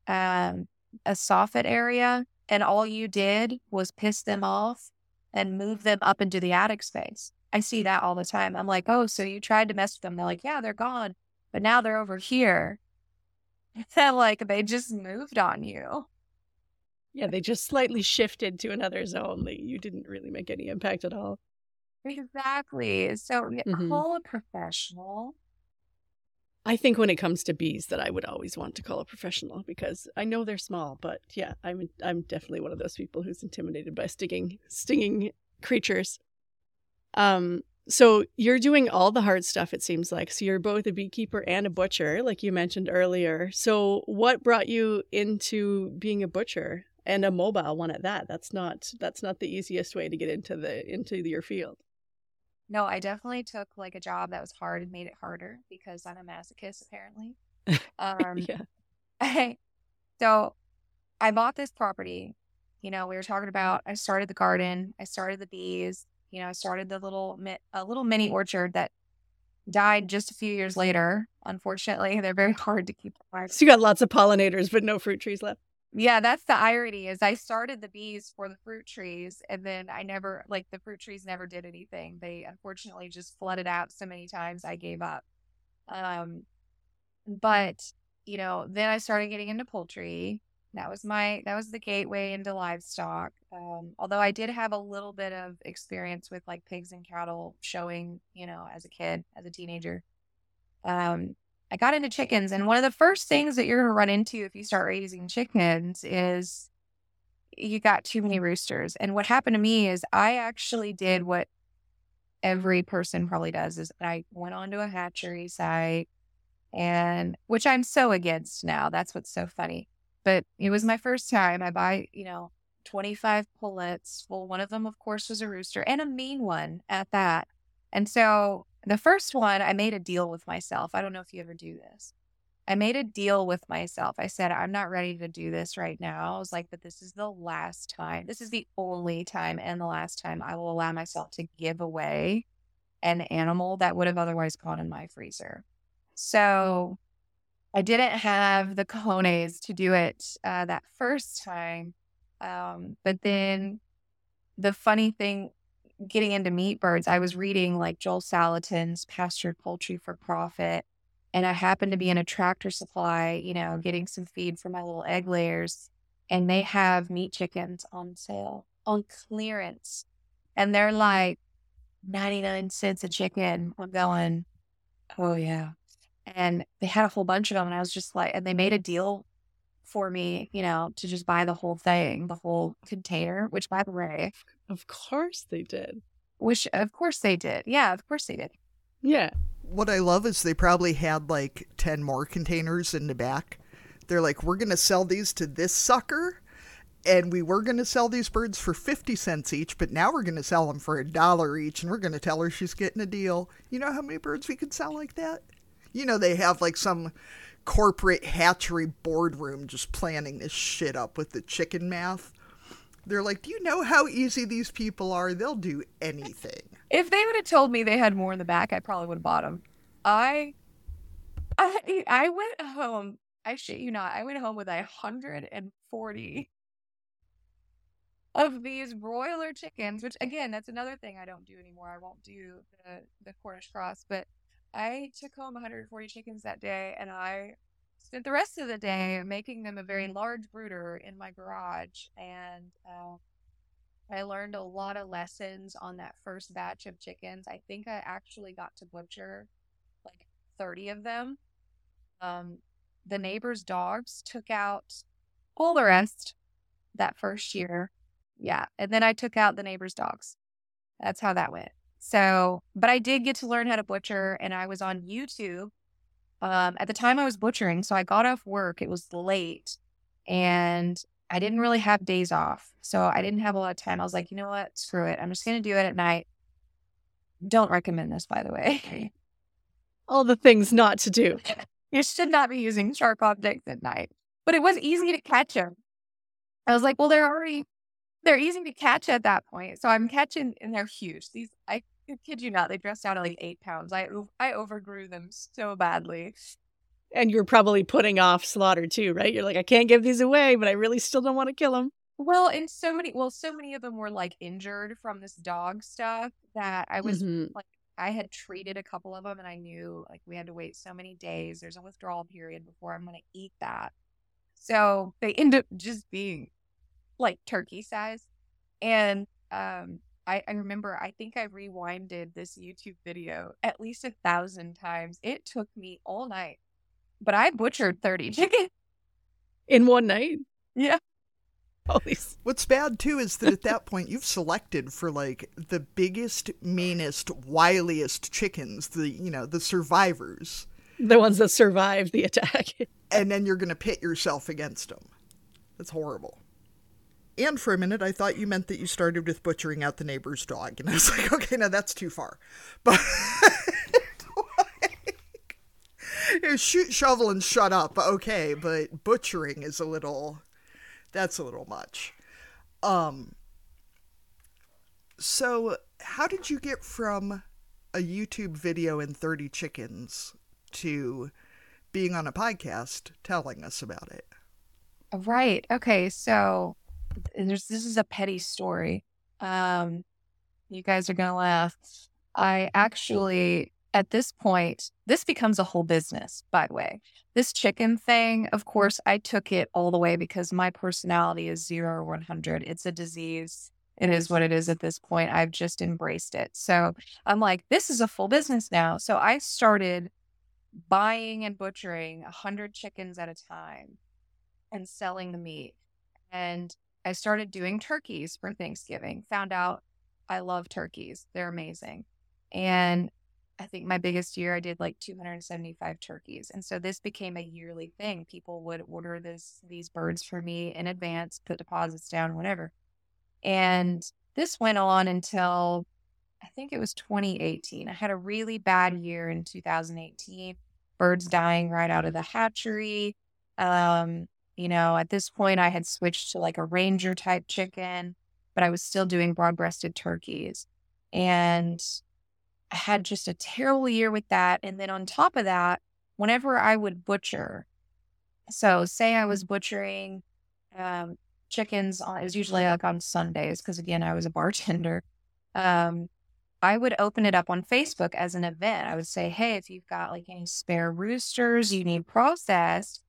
um, a soffit area and all you did was piss them off and move them up into the attic space. I see that all the time. I'm like, oh, so you tried to mess with them. They're like, yeah, they're gone. But now they're over here. And like they just moved on you. Yeah, they just slightly shifted to another zone. Like you didn't really make any impact at all. Exactly. So mm-hmm. call a professional. I think when it comes to bees that I would always want to call a professional because I know they're small, but yeah, I'm I'm definitely one of those people who's intimidated by stinging stinging creatures. Um so you're doing all the hard stuff it seems like. So you're both a beekeeper and a butcher like you mentioned earlier. So what brought you into being a butcher and a mobile one at that? That's not that's not the easiest way to get into the into your field. No, I definitely took like a job that was hard and made it harder because I'm a masochist apparently. Um, yeah. I, so I bought this property. You know, we were talking about. I started the garden. I started the bees. You know, I started the little a little mini orchard that died just a few years later. Unfortunately, they're very hard to keep alive. So you got lots of pollinators, but no fruit trees left yeah that's the irony is i started the bees for the fruit trees and then i never like the fruit trees never did anything. They unfortunately just flooded out so many times i gave up. Um but you know then i started getting into poultry. That was my that was the gateway into livestock. Um, although i did have a little bit of experience with like pigs and cattle showing you know as a kid as a teenager. Um I got into chickens. And one of the first things that you're going to run into if you start raising chickens is you got too many roosters. And what happened to me is I actually did what every person probably does is I went onto a hatchery site and which I'm so against now. That's what's so funny. But it was my first time. I buy, you know, 25 pullets. Well, one of them, of course, was a rooster and a mean one at that. And so the first one, I made a deal with myself. I don't know if you ever do this. I made a deal with myself. I said, I'm not ready to do this right now. I was like, but this is the last time. This is the only time and the last time I will allow myself to give away an animal that would have otherwise gone in my freezer. So I didn't have the cojones to do it uh, that first time. Um, but then the funny thing, getting into meat birds, I was reading like Joel Salatin's Pastured Poultry for Profit and I happened to be in a tractor supply, you know, getting some feed for my little egg layers, and they have meat chickens on sale on clearance, and they're like 99 cents a chicken. I'm going, oh yeah. And they had a whole bunch of them, and I was just like, and they made a deal for me, you know, to just buy the whole thing, the whole container, which by the way, of course they did. Which of course they did. Yeah, of course they did. Yeah what I love is they probably had like 10 more containers in the back. They're like, we're going to sell these to this sucker. And we were going to sell these birds for 50 cents each, but now we're going to sell them for a dollar each. And we're going to tell her she's getting a deal. You know how many birds we could sell like that? You know, they have like some corporate hatchery boardroom just planning this shit up with the chicken math. They're like, do you know how easy these people are? They'll do anything. If they would have told me they had more in the back, I probably would have bought them. I, I, I went home. I shit you not. I went home with a hundred and forty of these broiler chickens. Which again, that's another thing I don't do anymore. I won't do the the Cornish cross, but I took home 140 chickens that day, and I spent the rest of the day making them a very large brooder in my garage. And uh, I learned a lot of lessons on that first batch of chickens. I think I actually got to butcher like 30 of them. Um, the neighbor's dogs took out all the rest that first year. Yeah. And then I took out the neighbor's dogs. That's how that went. So, but I did get to learn how to butcher, and I was on YouTube um, at the time I was butchering, so I got off work. It was late, and I didn't really have days off, so I didn't have a lot of time. I was like, you know what? Screw it. I'm just gonna do it at night. Don't recommend this, by the way. All the things not to do. you should not be using sharp objects at night. But it was easy to catch them. I was like, well, they're already they're easy to catch at that point. So I'm catching, and they're huge. These I I kid you not, they dressed down at like eight pounds. I I overgrew them so badly. And you're probably putting off slaughter too, right? You're like, I can't give these away, but I really still don't want to kill them. Well, and so many, well, so many of them were like injured from this dog stuff that I was mm-hmm. like, I had treated a couple of them, and I knew like we had to wait so many days. There's a withdrawal period before I'm going to eat that. So they end up just being like turkey size, and um, I, I remember I think I rewinded this YouTube video at least a thousand times. It took me all night, but I butchered 30 chickens in one night. Yeah. Holy. What's bad too is that at that point you've selected for like the biggest, meanest, wiliest chickens, the you know, the survivors. The ones that survived the attack. and then you're gonna pit yourself against them. That's horrible. And for a minute, I thought you meant that you started with butchering out the neighbor's dog. And I was like, okay, now that's too far. But shoot, shovel, and shut up. Okay, but butchering is a little, that's a little much. Um, so how did you get from a YouTube video in 30 chickens to being on a podcast telling us about it? Right. Okay. So there's this is a petty story. Um, you guys are gonna laugh. I actually, at this point, this becomes a whole business. By the way, this chicken thing, of course, I took it all the way because my personality is zero or one hundred. It's a disease. It is what it is at this point. I've just embraced it. So I'm like, this is a full business now. So I started buying and butchering a hundred chickens at a time and selling the meat. And I started doing turkeys for Thanksgiving. Found out I love turkeys. They're amazing. And I think my biggest year I did like 275 turkeys. And so this became a yearly thing. People would order this these birds for me in advance, put deposits down, whatever. And this went on until I think it was 2018. I had a really bad year in 2018. birds dying right out of the hatchery. Um, you know, at this point, I had switched to like a ranger type chicken, but I was still doing broad breasted turkeys. And I had just a terrible year with that. And then on top of that, whenever I would butcher, so say I was butchering um, chickens, on, it was usually like on Sundays, because again, I was a bartender. Um, I would open it up on Facebook as an event. I would say, hey, if you've got like any spare roosters you need processed,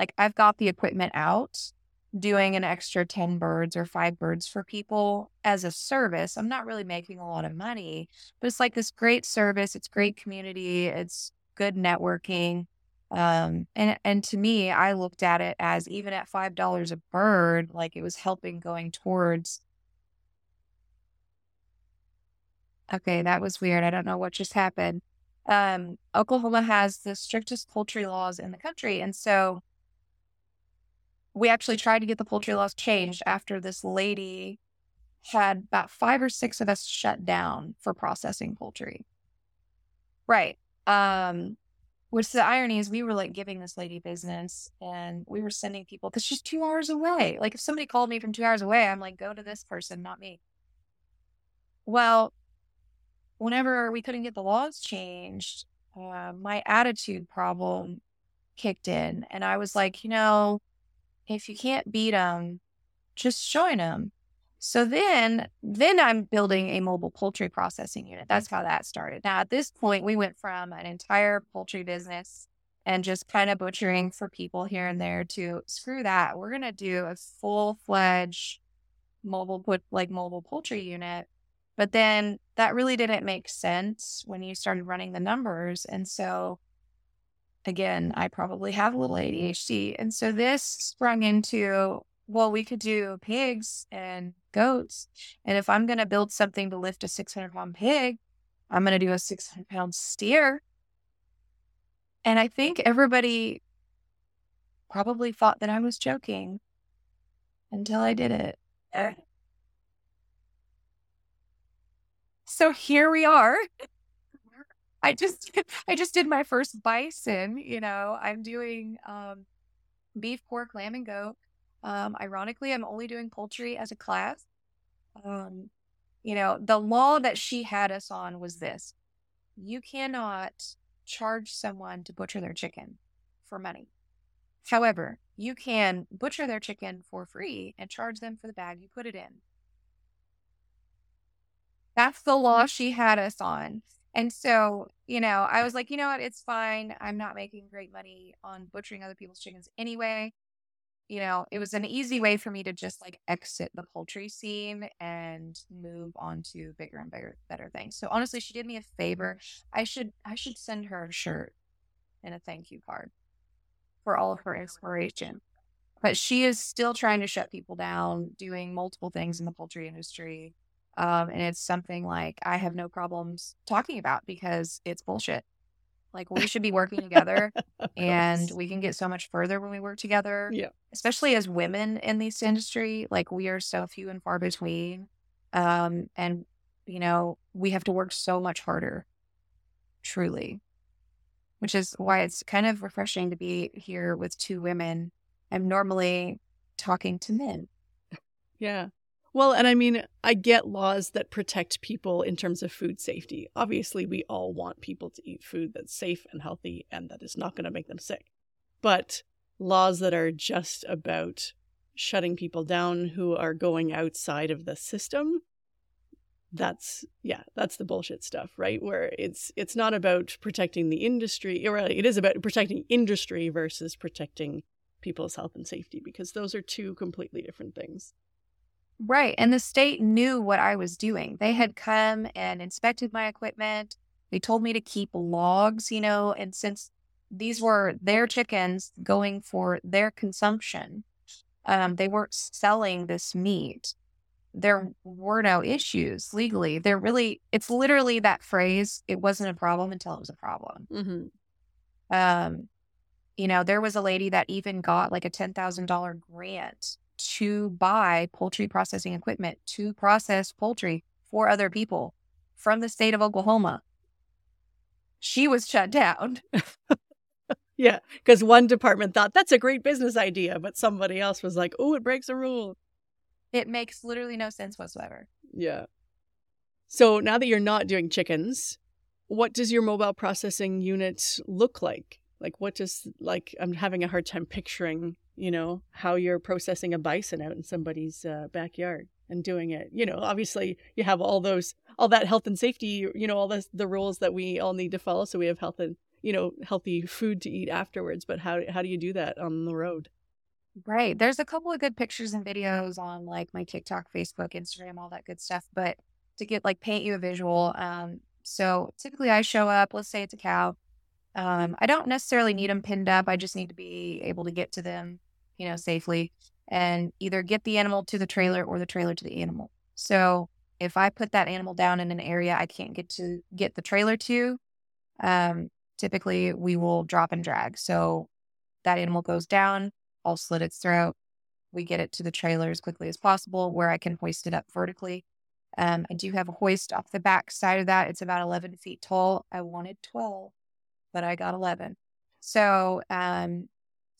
like I've got the equipment out doing an extra 10 birds or five birds for people as a service. I'm not really making a lot of money, but it's like this great service. It's great community. It's good networking. Um, and, and to me, I looked at it as even at $5 a bird, like it was helping going towards Okay, that was weird. I don't know what just happened. Um, Oklahoma has the strictest poultry laws in the country. And so we actually tried to get the poultry laws changed after this lady had about five or six of us shut down for processing poultry. Right. Um, which the irony is we were like giving this lady business and we were sending people because she's two hours away. Like if somebody called me from two hours away, I'm like, go to this person, not me. Well, whenever we couldn't get the laws changed, uh, my attitude problem kicked in. And I was like, you know, if you can't beat them, just join them. So then, then I'm building a mobile poultry processing unit. That's how that started. Now, at this point, we went from an entire poultry business and just kind of butchering for people here and there to screw that. We're going to do a full fledged mobile put like mobile poultry unit but then that really didn't make sense when you started running the numbers. And so, again, I probably have a little ADHD. And so this sprung into, well, we could do pigs and goats. And if I'm going to build something to lift a 600 pound pig, I'm going to do a 600 pound steer. And I think everybody probably thought that I was joking until I did it. So here we are. I just I just did my first bison, you know. I'm doing um beef, pork, lamb, and goat. Um, ironically, I'm only doing poultry as a class. Um, you know, the law that she had us on was this. You cannot charge someone to butcher their chicken for money. However, you can butcher their chicken for free and charge them for the bag you put it in. That's the law she had us on. And so, you know, I was like, you know what? It's fine. I'm not making great money on butchering other people's chickens anyway. You know, it was an easy way for me to just like exit the poultry scene and move on to bigger and bigger, better things. So honestly, she did me a favor. I should, I should send her a shirt and a thank you card for all of her inspiration. But she is still trying to shut people down, doing multiple things in the poultry industry um, and it's something like I have no problems talking about because it's bullshit. Like we should be working together and we can get so much further when we work together. Yeah. Especially as women in this industry, like we are so few and far between. Um, and you know, we have to work so much harder. Truly. Which is why it's kind of refreshing to be here with two women. I'm normally talking to men. Yeah. Well, and I mean, I get laws that protect people in terms of food safety. Obviously, we all want people to eat food that's safe and healthy and that is not going to make them sick. But laws that are just about shutting people down who are going outside of the system that's yeah that's the bullshit stuff right where it's it's not about protecting the industry it is about protecting industry versus protecting people's health and safety because those are two completely different things Right. And the state knew what I was doing. They had come and inspected my equipment. They told me to keep logs, you know, and since these were their chickens going for their consumption, um, they weren't selling this meat. There were no issues legally. There really, it's literally that phrase, it wasn't a problem until it was a problem. Mm-hmm. Um, you know, there was a lady that even got like a $10,000 grant to buy poultry processing equipment to process poultry for other people from the state of Oklahoma. She was shut down. Yeah, because one department thought that's a great business idea, but somebody else was like, "Oh, it breaks a rule." It makes literally no sense whatsoever. Yeah. So now that you're not doing chickens, what does your mobile processing unit look like? Like, what does like I'm having a hard time picturing, you know, how you're processing a bison out in somebody's uh, backyard and doing it. You know, obviously you have all those, all that health and safety, you know, all the the rules that we all need to follow, so we have health and you know healthy food to eat afterwards. But how how do you do that on the road? Right. There's a couple of good pictures and videos on like my TikTok, Facebook, Instagram, all that good stuff. But to get like paint you a visual, um, so typically I show up, let's say it's a cow. Um, I don't necessarily need them pinned up. I just need to be able to get to them, you know, safely and either get the animal to the trailer or the trailer to the animal. So if I put that animal down in an area I can't get to get the trailer to, um, typically we will drop and drag. So that animal goes down, I'll slit its throat. We get it to the trailer as quickly as possible where I can hoist it up vertically. Um, I do have a hoist off the back side of that. It's about 11 feet tall. I wanted 12, but I got 11. So um,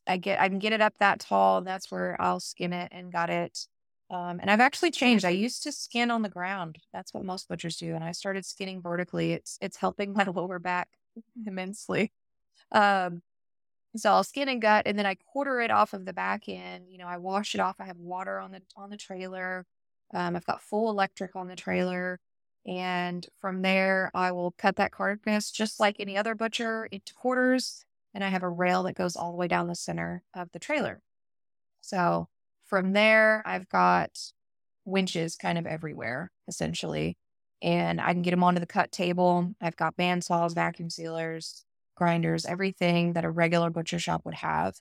I get I can get it up that tall. That's where I'll skin it and got it. Um, and I've actually changed. I used to skin on the ground. That's what most butchers do, and I started skinning vertically. It's it's helping my lower back immensely. Um, so I'll skin and gut, and then I quarter it off of the back end. You know, I wash it off. I have water on the on the trailer. Um, I've got full electric on the trailer. And from there, I will cut that carcass just like any other butcher into quarters. And I have a rail that goes all the way down the center of the trailer. So from there, I've got winches kind of everywhere, essentially. And I can get them onto the cut table. I've got bandsaws, vacuum sealers, grinders, everything that a regular butcher shop would have.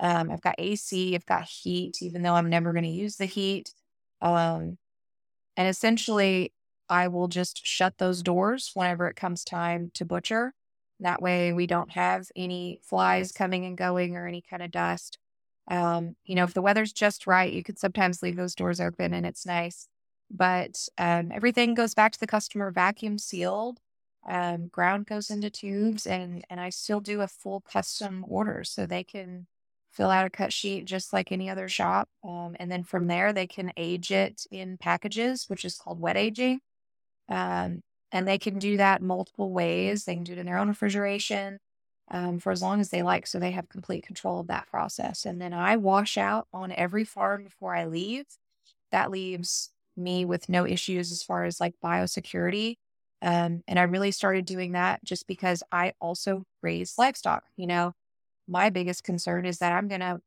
Um, I've got AC, I've got heat, even though I'm never going to use the heat. Um, and essentially, I will just shut those doors whenever it comes time to butcher. That way, we don't have any flies coming and going or any kind of dust. Um, you know, if the weather's just right, you could sometimes leave those doors open and it's nice. But um, everything goes back to the customer vacuum sealed. Um, ground goes into tubes, and and I still do a full custom order, so they can fill out a cut sheet just like any other shop. Um, and then from there, they can age it in packages, which is called wet aging. Um, and they can do that multiple ways. They can do it in their own refrigeration um, for as long as they like. So they have complete control of that process. And then I wash out on every farm before I leave. That leaves me with no issues as far as like biosecurity. Um, and I really started doing that just because I also raise livestock. You know, my biggest concern is that I'm going to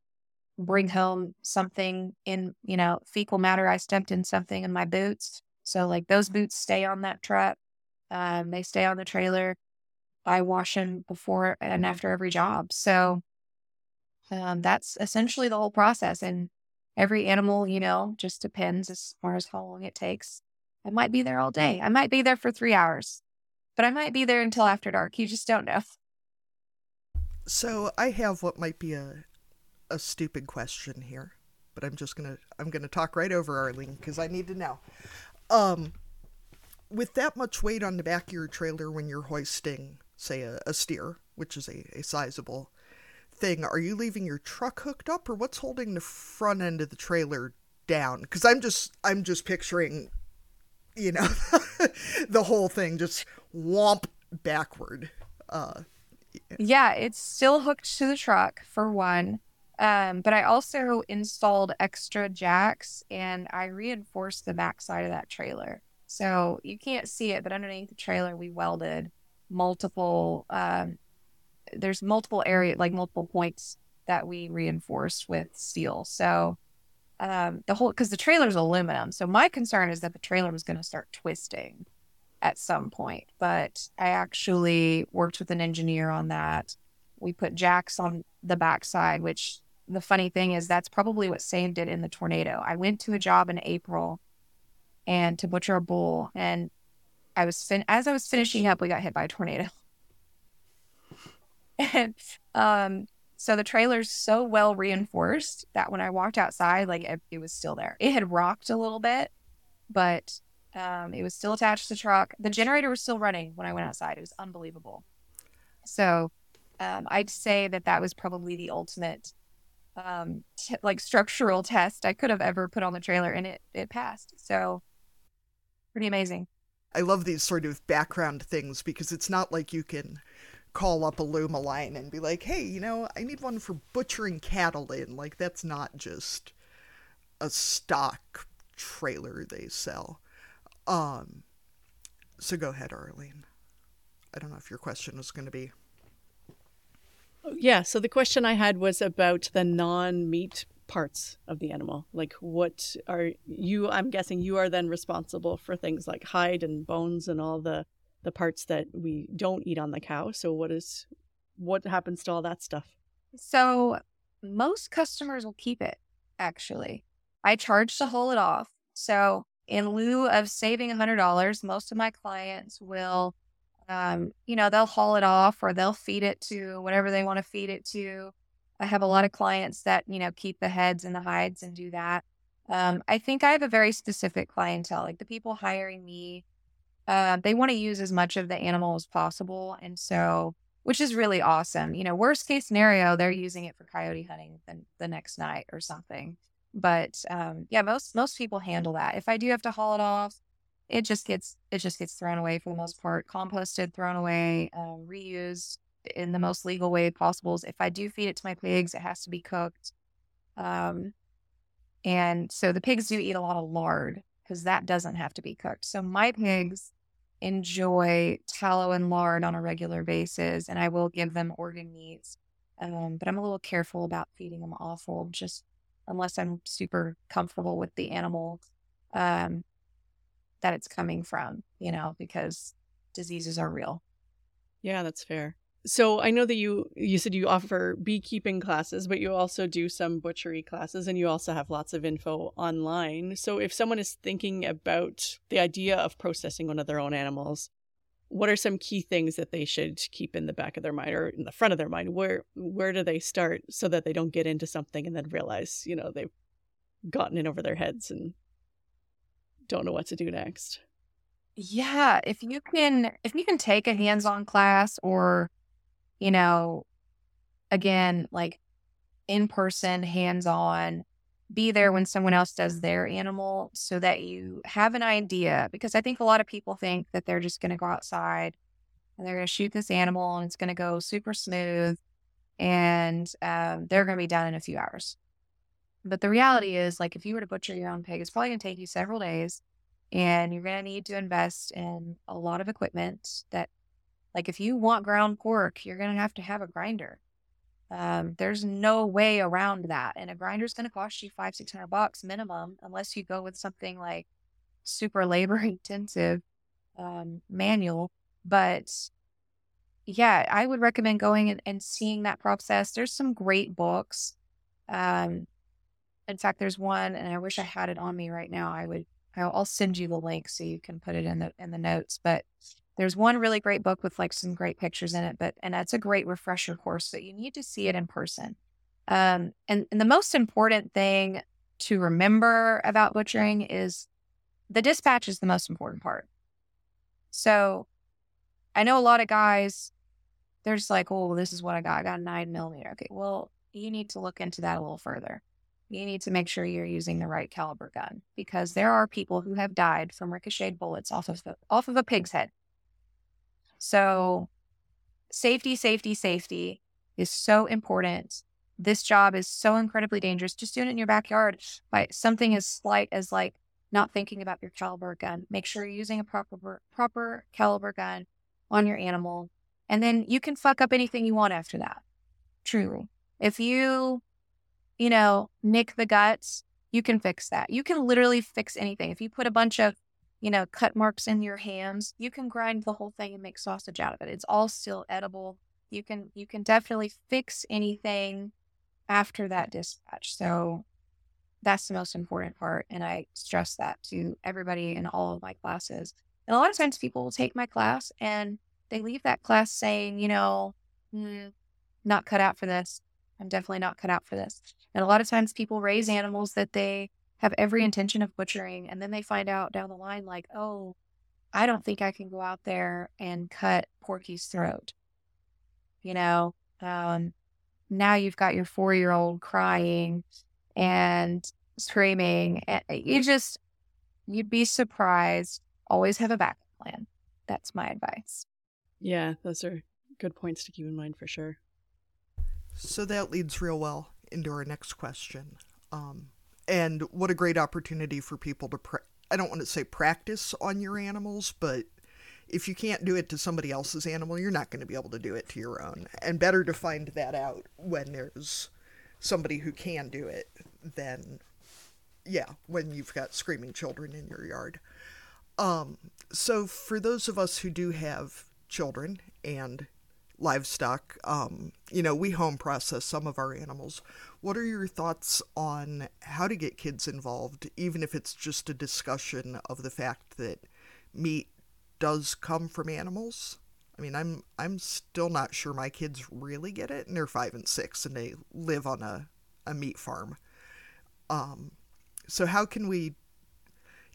bring home something in, you know, fecal matter. I stepped in something in my boots. So, like, those boots stay on that truck, um, they stay on the trailer. I wash them before and after every job. So, um, that's essentially the whole process. And every animal, you know, just depends as far as how long it takes. I might be there all day. I might be there for three hours, but I might be there until after dark. You just don't know. So I have what might be a a stupid question here, but I'm just gonna I'm gonna talk right over Arlene because I need to know. Um, with that much weight on the back of your trailer when you're hoisting, say a, a steer, which is a, a sizable thing, are you leaving your truck hooked up, or what's holding the front end of the trailer down? Because I'm just I'm just picturing, you know, the whole thing just womp backward. Uh, yeah, it's still hooked to the truck for one. Um, but I also installed extra jacks and I reinforced the back side of that trailer. So you can't see it, but underneath the trailer, we welded multiple, um, there's multiple area, like multiple points that we reinforced with steel. So um, the whole, because the trailer's aluminum. So my concern is that the trailer was going to start twisting at some point, but I actually worked with an engineer on that. We put jacks on the backside, which the funny thing is that's probably what saved it in the tornado. I went to a job in April and to butcher a bull and I was fin- as I was finishing up, we got hit by a tornado. and um so the trailer's so well reinforced that when I walked outside, like it, it was still there. It had rocked a little bit, but um, it was still attached to the truck. The generator was still running when I went outside. It was unbelievable. So Um, I'd say that that was probably the ultimate, um, t- like structural test I could have ever put on the trailer, and it it passed. So, pretty amazing. I love these sort of background things because it's not like you can call up a Luma line and be like, hey, you know, I need one for butchering cattle in. Like, that's not just a stock trailer they sell. Um, so go ahead, Arlene. I don't know if your question was going to be. Yeah, so the question I had was about the non meat parts of the animal. Like, what are you? I'm guessing you are then responsible for things like hide and bones and all the the parts that we don't eat on the cow. So what is what happens to all that stuff? So most customers will keep it actually. I charge to haul it off. So in lieu of saving $100, most of my clients will um, you know, they'll haul it off or they'll feed it to whatever they want to feed it to. I have a lot of clients that, you know, keep the heads and the hides and do that. Um, I think I have a very specific clientele. Like the people hiring me uh, they want to use as much of the animal as possible. And so, which is really awesome. You know, worst case scenario, they're using it for coyote hunting the, the next night or something. But um, yeah, most most people handle that. If I do have to haul it off, it just gets it just gets thrown away for the most part, composted, thrown away, uh, reused in the most legal way possible. If I do feed it to my pigs, it has to be cooked. Um, and so the pigs do eat a lot of lard because that doesn't have to be cooked. So my pigs enjoy tallow and lard on a regular basis, and I will give them organ meats. Um, but I'm a little careful about feeding them offal, just unless I'm super comfortable with the animal um, that it's coming from, you know, because diseases are real. Yeah, that's fair. So I know that you you said you offer beekeeping classes, but you also do some butchery classes and you also have lots of info online. So if someone is thinking about the idea of processing one of their own animals, what are some key things that they should keep in the back of their mind or in the front of their mind? Where where do they start so that they don't get into something and then realize, you know, they've gotten in over their heads and don't know what to do next? Yeah, if you can if you can take a hands-on class or you know, again, like in person, hands on, be there when someone else does their animal so that you have an idea. Because I think a lot of people think that they're just going to go outside and they're going to shoot this animal and it's going to go super smooth and um, they're going to be done in a few hours. But the reality is, like, if you were to butcher your own pig, it's probably going to take you several days and you're going to need to invest in a lot of equipment that like if you want ground pork, you're going to have to have a grinder. Um, there's no way around that. And a grinder is going to cost you five, 600 bucks minimum, unless you go with something like super labor intensive um, manual. But yeah, I would recommend going and, and seeing that process. There's some great books. Um, in fact, there's one, and I wish I had it on me right now. I would, I'll send you the link so you can put it in the in the notes. But there's one really great book with like some great pictures in it, but and that's a great refresher course, but you need to see it in person. Um, and, and the most important thing to remember about butchering is the dispatch is the most important part. So I know a lot of guys, they're just like, oh, this is what I got. I got a nine millimeter. Okay, well, you need to look into that a little further. You need to make sure you're using the right caliber gun because there are people who have died from ricocheted bullets off of the, off of a pig's head. So, safety, safety, safety is so important. This job is so incredibly dangerous. Just doing it in your backyard by something as slight as like not thinking about your caliber gun. Make sure you're using a proper proper caliber gun on your animal, and then you can fuck up anything you want after that. Truly, if you, you know, nick the guts, you can fix that. You can literally fix anything. If you put a bunch of you know, cut marks in your hands, you can grind the whole thing and make sausage out of it. It's all still edible. You can you can definitely fix anything after that dispatch. So that's the most important part. And I stress that to everybody in all of my classes. And a lot of times people will take my class and they leave that class saying, you know, mm, not cut out for this. I'm definitely not cut out for this. And a lot of times people raise animals that they have every intention of butchering and then they find out down the line like oh i don't think i can go out there and cut porky's throat you know Um, now you've got your four year old crying and screaming. And you just, you'd be surprised. Always have a backup plan. That's my advice. Yeah, those are good points to keep in mind for sure. So that leads real well into our next question. Um, and what a great opportunity for people to, pra- I don't want to say practice on your animals, but if you can't do it to somebody else's animal, you're not going to be able to do it to your own. And better to find that out when there's somebody who can do it than, yeah, when you've got screaming children in your yard. Um, so, for those of us who do have children and livestock, um, you know, we home process some of our animals. What are your thoughts on how to get kids involved, even if it's just a discussion of the fact that meat does come from animals? I mean, I'm I'm still not sure my kids really get it, and they're five and six, and they live on a, a meat farm. Um, so how can we,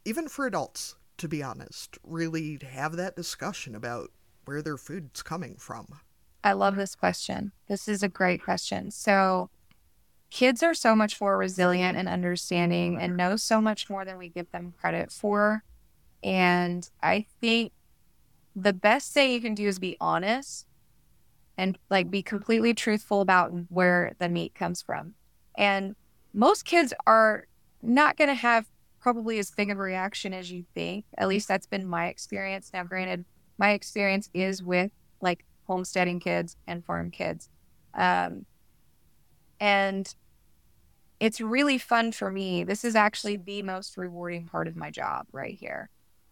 even for adults, to be honest, really have that discussion about where their food's coming from? I love this question. This is a great question. So, kids are so much more resilient and understanding and know so much more than we give them credit for. And I think the best thing you can do is be honest and like be completely truthful about where the meat comes from. And most kids are not going to have probably as big of a reaction as you think. At least that's been my experience. Now, granted, my experience is with like homesteading kids and farm kids. Um, and it's really fun for me. This is actually the most rewarding part of my job right here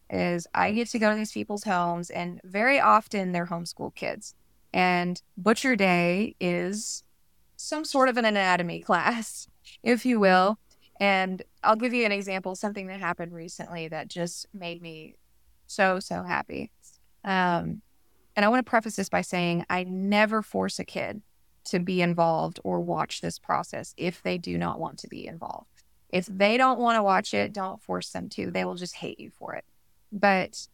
is I get to go to these people's homes and very often they're homeschool kids. And butcher day is some sort of an anatomy class, if you will. And I'll give you an example, something that happened recently that just made me so, so happy. Um, and I want to preface this by saying I never force a kid to be involved or watch this process if they do not want to be involved. If they don't want to watch it, don't force them to. They will just hate you for it. But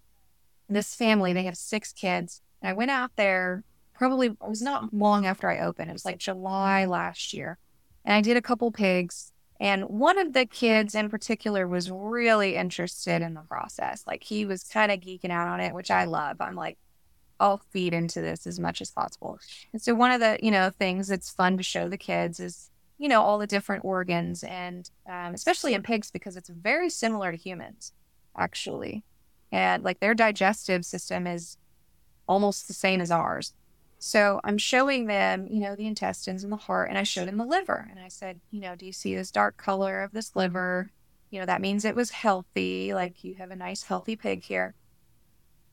this family, they have six kids. And I went out there probably, it was not long after I opened. It was like July last year. And I did a couple pigs. And one of the kids in particular was really interested in the process. Like he was kind of geeking out on it, which I love. I'm like, I'll feed into this as much as possible. And so one of the, you know, things that's fun to show the kids is, you know, all the different organs and um, especially in pigs because it's very similar to humans, actually. And like their digestive system is almost the same as ours. So I'm showing them, you know, the intestines and the heart, and I showed them the liver. And I said, you know, do you see this dark color of this liver? You know, that means it was healthy. Like you have a nice, healthy pig here.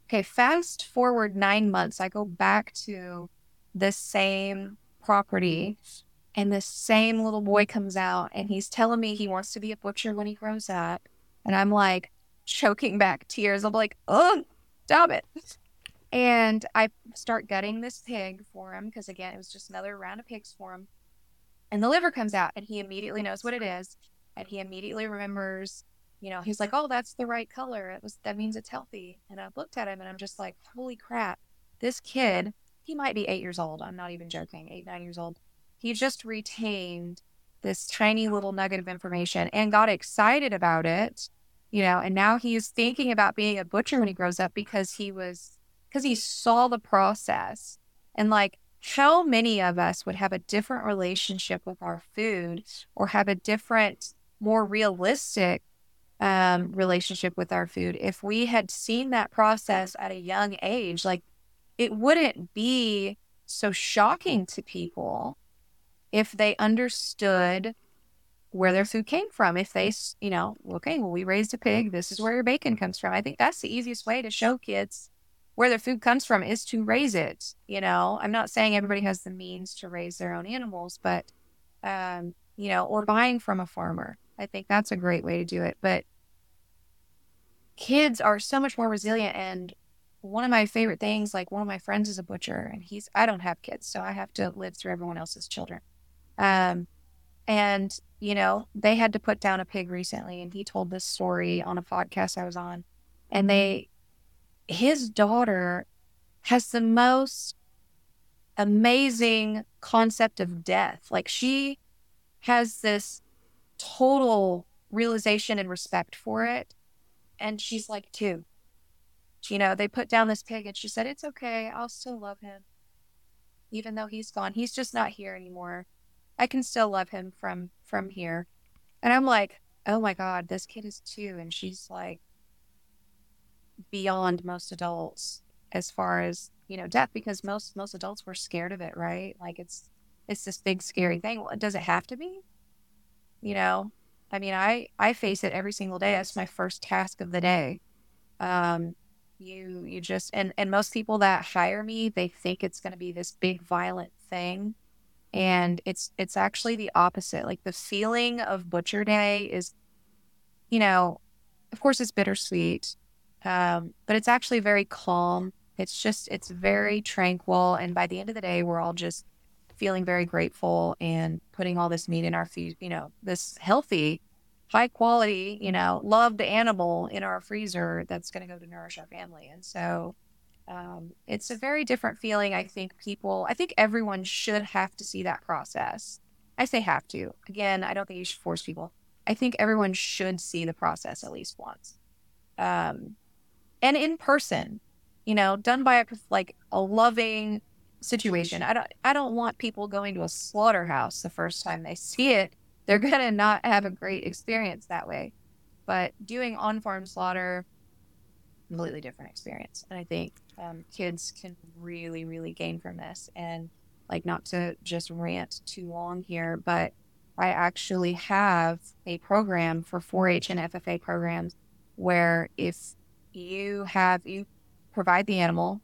Okay, fast forward nine months, I go back to the same property, and the same little boy comes out and he's telling me he wants to be a butcher when he grows up. And I'm like choking back tears. I'm like, oh, stop it. And I start gutting this pig for him because, again, it was just another round of pigs for him. And the liver comes out, and he immediately knows what it is. And he immediately remembers you know, he's like, "Oh, that's the right color. It was that means it's healthy." And I looked at him and I'm just like, "Holy crap! This kid, he might be eight years old. I'm not even joking. Eight, nine years old. He just retained this tiny little nugget of information and got excited about it, you know. And now he's thinking about being a butcher when he grows up because he was because he saw the process and like how many of us would have a different relationship with our food or have a different more realistic um, relationship with our food. If we had seen that process at a young age, like it wouldn't be so shocking to people if they understood where their food came from. If they, you know, okay, well, we raised a pig. This is where your bacon comes from. I think that's the easiest way to show kids where their food comes from is to raise it. You know, I'm not saying everybody has the means to raise their own animals, but, um, you know, or buying from a farmer. I think that's a great way to do it. But kids are so much more resilient. And one of my favorite things, like one of my friends is a butcher, and he's, I don't have kids, so I have to live through everyone else's children. Um, and, you know, they had to put down a pig recently, and he told this story on a podcast I was on. And they, his daughter has the most amazing concept of death. Like she has this total realization and respect for it. And she's like, two. You know, they put down this pig and she said, It's okay. I'll still love him. Even though he's gone. He's just not here anymore. I can still love him from from here. And I'm like, oh my God, this kid is two. And she's like beyond most adults as far as, you know, death because most most adults were scared of it, right? Like it's it's this big scary thing. Well, does it have to be? You know, I mean, I I face it every single day. That's my first task of the day. Um, you you just and and most people that hire me, they think it's going to be this big violent thing, and it's it's actually the opposite. Like the feeling of Butcher Day is, you know, of course it's bittersweet, um, but it's actually very calm. It's just it's very tranquil, and by the end of the day, we're all just feeling very grateful and putting all this meat in our food, you know, this healthy, high quality, you know, loved animal in our freezer that's going to go to nourish our family. And so um, it's a very different feeling. I think people, I think everyone should have to see that process. I say have to. Again, I don't think you should force people. I think everyone should see the process at least once. Um, and in person, you know, done by a, like a loving, situation. I don't I don't want people going to a slaughterhouse the first time they see it. They're gonna not have a great experience that way. But doing on farm slaughter, completely different experience. And I think um, kids can really, really gain from this. And like not to just rant too long here, but I actually have a program for 4-H and FFA programs where if you have you provide the animal,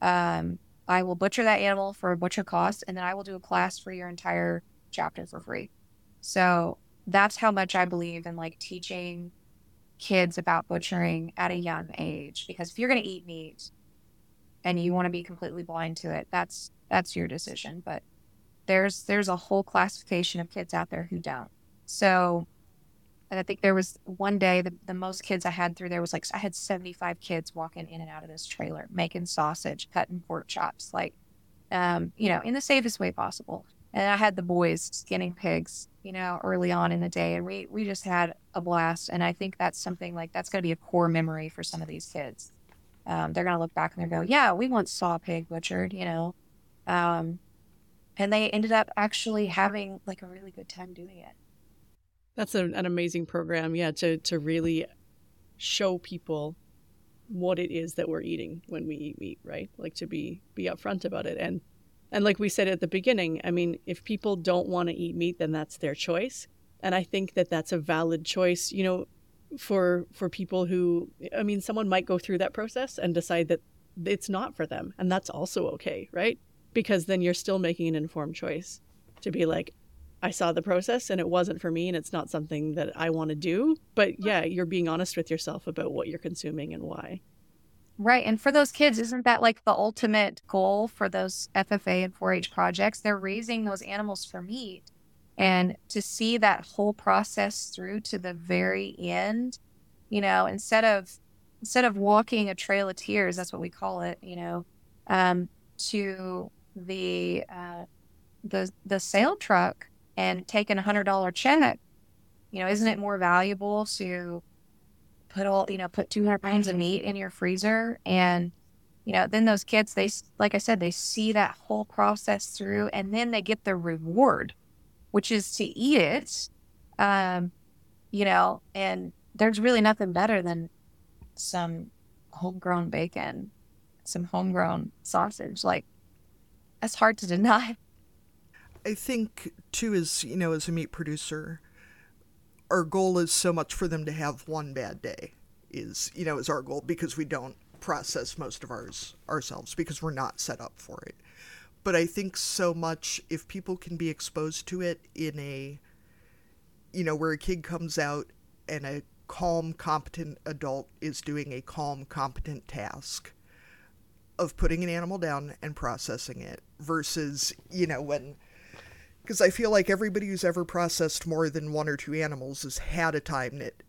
um, I will butcher that animal for a butcher cost, and then I will do a class for your entire chapter for free. So that's how much I believe in like teaching kids about butchering at a young age. Because if you're going to eat meat and you want to be completely blind to it, that's that's your decision. But there's there's a whole classification of kids out there who don't. So and I think there was one day the, the most kids I had through there was like I had 75 kids walking in and out of this trailer, making sausage, cutting pork chops, like um, you know, in the safest way possible. And I had the boys skinning pigs, you know, early on in the day, and we we just had a blast. And I think that's something like that's going to be a core memory for some of these kids. Um, they're going to look back and they're go, yeah, we once saw a pig butchered, you know, um, and they ended up actually having like a really good time doing it. That's an, an amazing program, yeah, to, to really show people what it is that we're eating when we eat meat, right? Like to be be upfront about it. And and like we said at the beginning, I mean, if people don't want to eat meat, then that's their choice. And I think that that's a valid choice, you know, for for people who I mean, someone might go through that process and decide that it's not for them, and that's also okay, right? Because then you're still making an informed choice to be like, I saw the process and it wasn't for me and it's not something that I want to do. But yeah, you're being honest with yourself about what you're consuming and why. Right. And for those kids, isn't that like the ultimate goal for those FFA and 4 H projects? They're raising those animals for meat. And to see that whole process through to the very end, you know, instead of instead of walking a trail of tears, that's what we call it, you know, um, to the uh, the the sale truck and taking a hundred dollar check, you know, isn't it more valuable to put all, you know, put 200 pounds of meat in your freezer and, you know, then those kids, they, like I said, they see that whole process through and then they get the reward, which is to eat it. Um, you know, and there's really nothing better than some homegrown bacon, some homegrown sausage. Like, that's hard to deny. I think too is you know as a meat producer, our goal is so much for them to have one bad day is you know is our goal because we don't process most of ours ourselves because we're not set up for it. But I think so much if people can be exposed to it in a you know where a kid comes out and a calm competent adult is doing a calm competent task of putting an animal down and processing it versus you know when because I feel like everybody who's ever processed more than one or two animals has had a time that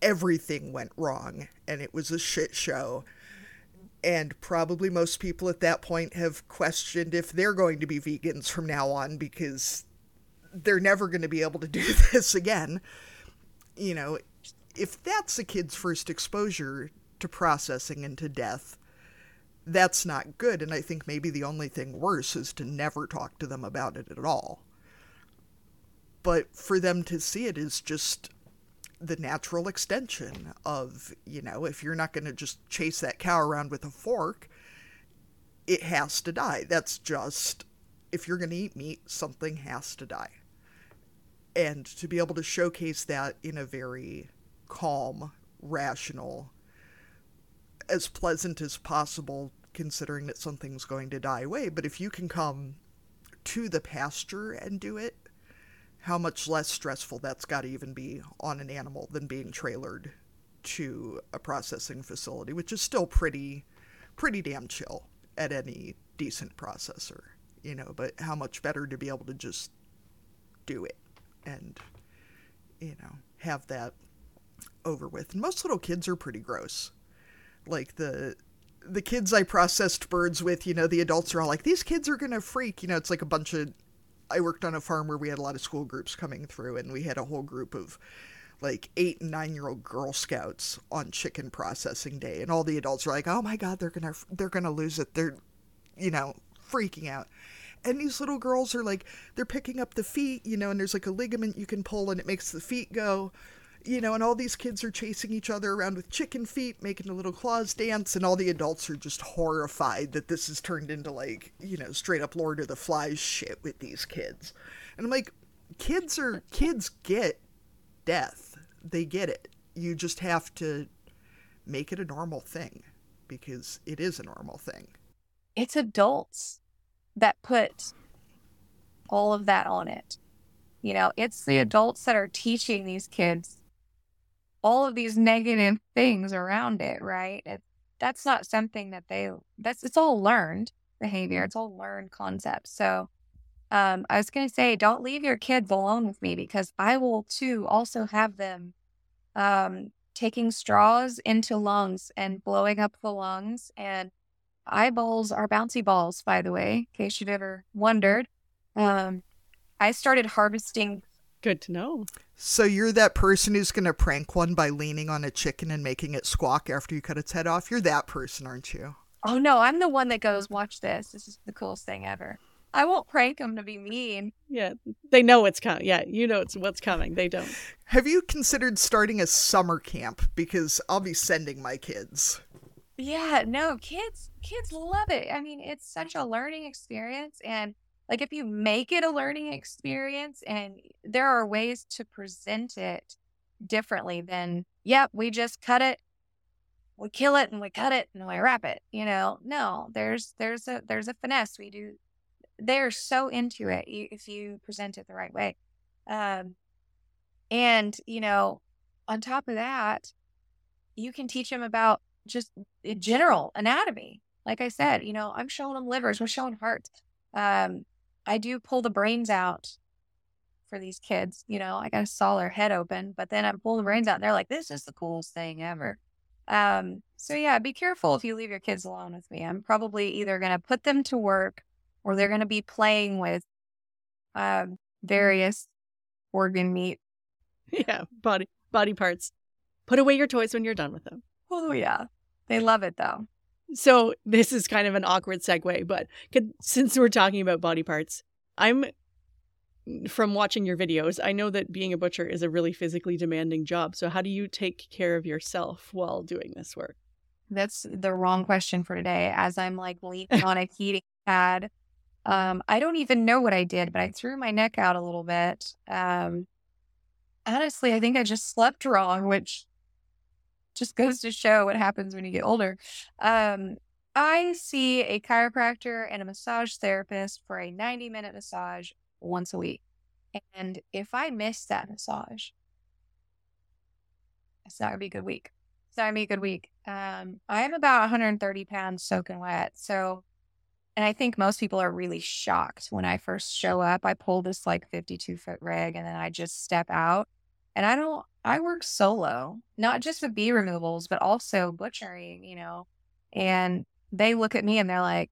everything went wrong and it was a shit show. And probably most people at that point have questioned if they're going to be vegans from now on because they're never going to be able to do this again. You know, if that's a kid's first exposure to processing and to death, that's not good. And I think maybe the only thing worse is to never talk to them about it at all. But for them to see it is just the natural extension of, you know, if you're not going to just chase that cow around with a fork, it has to die. That's just, if you're going to eat meat, something has to die. And to be able to showcase that in a very calm, rational, as pleasant as possible, considering that something's going to die away. But if you can come to the pasture and do it, how much less stressful that's got to even be on an animal than being trailered to a processing facility, which is still pretty, pretty damn chill at any decent processor, you know. But how much better to be able to just do it and, you know, have that over with. And most little kids are pretty gross. Like the the kids I processed birds with, you know, the adults are all like, these kids are gonna freak. You know, it's like a bunch of. I worked on a farm where we had a lot of school groups coming through, and we had a whole group of like eight and nine year old Girl Scouts on chicken processing day, and all the adults are like, "Oh my God, they're gonna they're gonna lose it. They're, you know, freaking out." And these little girls are like, they're picking up the feet, you know, and there's like a ligament you can pull, and it makes the feet go you know, and all these kids are chasing each other around with chicken feet, making a little claws dance, and all the adults are just horrified that this has turned into like, you know, straight up Lord of the Flies shit with these kids. And I'm like, kids are kids get death. They get it. You just have to make it a normal thing because it is a normal thing. It's adults that put all of that on it. You know, it's the adults that are teaching these kids all of these negative things around it, right? It, that's not something that they that's it's all learned behavior. It's all learned concepts. So um, I was going to say, don't leave your kids alone with me because I will too also have them um, taking straws into lungs and blowing up the lungs. And eyeballs are bouncy balls, by the way, in case you've ever wondered. Um, I started harvesting Good to know. So you're that person who's going to prank one by leaning on a chicken and making it squawk after you cut its head off? You're that person, aren't you? Oh no, I'm the one that goes, "Watch this. This is the coolest thing ever." I won't prank them to be mean. Yeah, they know what's coming. Yeah, you know it's what's coming. They don't. Have you considered starting a summer camp? Because I'll be sending my kids. Yeah, no, kids kids love it. I mean, it's such a learning experience and like if you make it a learning experience and there are ways to present it differently than, yep, we just cut it, we kill it and we cut it and we wrap it. You know, no, there's there's a there's a finesse. We do they're so into it if you present it the right way. Um and, you know, on top of that, you can teach them about just general anatomy. Like I said, you know, I'm showing them livers, we're showing hearts. Um, I do pull the brains out for these kids. You know, I got to saw their head open, but then I pull the brains out and they're like, this is the coolest thing ever. Um, so yeah, be careful if you leave your kids alone with me. I'm probably either going to put them to work or they're going to be playing with um, various organ meat. Yeah, body body parts. Put away your toys when you're done with them. Oh yeah. They love it though. So this is kind of an awkward segue, but could, since we're talking about body parts, I'm from watching your videos, I know that being a butcher is a really physically demanding job. So how do you take care of yourself while doing this work? That's the wrong question for today. As I'm like leaning on a heating pad, um, I don't even know what I did, but I threw my neck out a little bit. Um, honestly, I think I just slept wrong, which just goes to show what happens when you get older. Um, I see a chiropractor and a massage therapist for a 90 minute massage once a week. And if I miss that massage, it's not gonna be a good week. It's not gonna be a good week. Um, I'm about 130 pounds soaking wet. So, and I think most people are really shocked when I first show up. I pull this like 52 foot rig and then I just step out and I don't, I work solo, not just with bee removals, but also butchering, you know. And they look at me and they're like,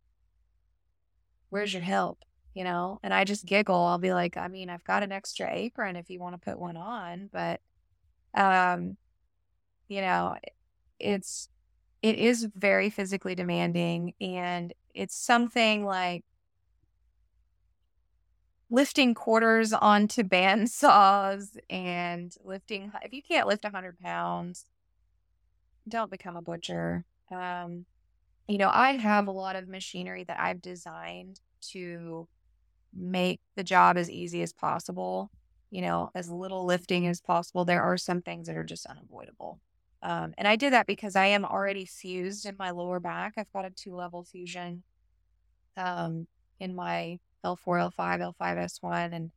Where's your help? You know, and I just giggle. I'll be like, I mean, I've got an extra apron if you want to put one on, but um, you know, it's it is very physically demanding and it's something like lifting quarters onto band saws and lifting if you can't lift 100 pounds don't become a butcher. Um, you know i have a lot of machinery that i've designed to make the job as easy as possible you know as little lifting as possible. There are some things that are just unavoidable. Um, and i did that because i am already fused in my lower back. I've got a two level fusion um, in my L4, L5, L5S1 and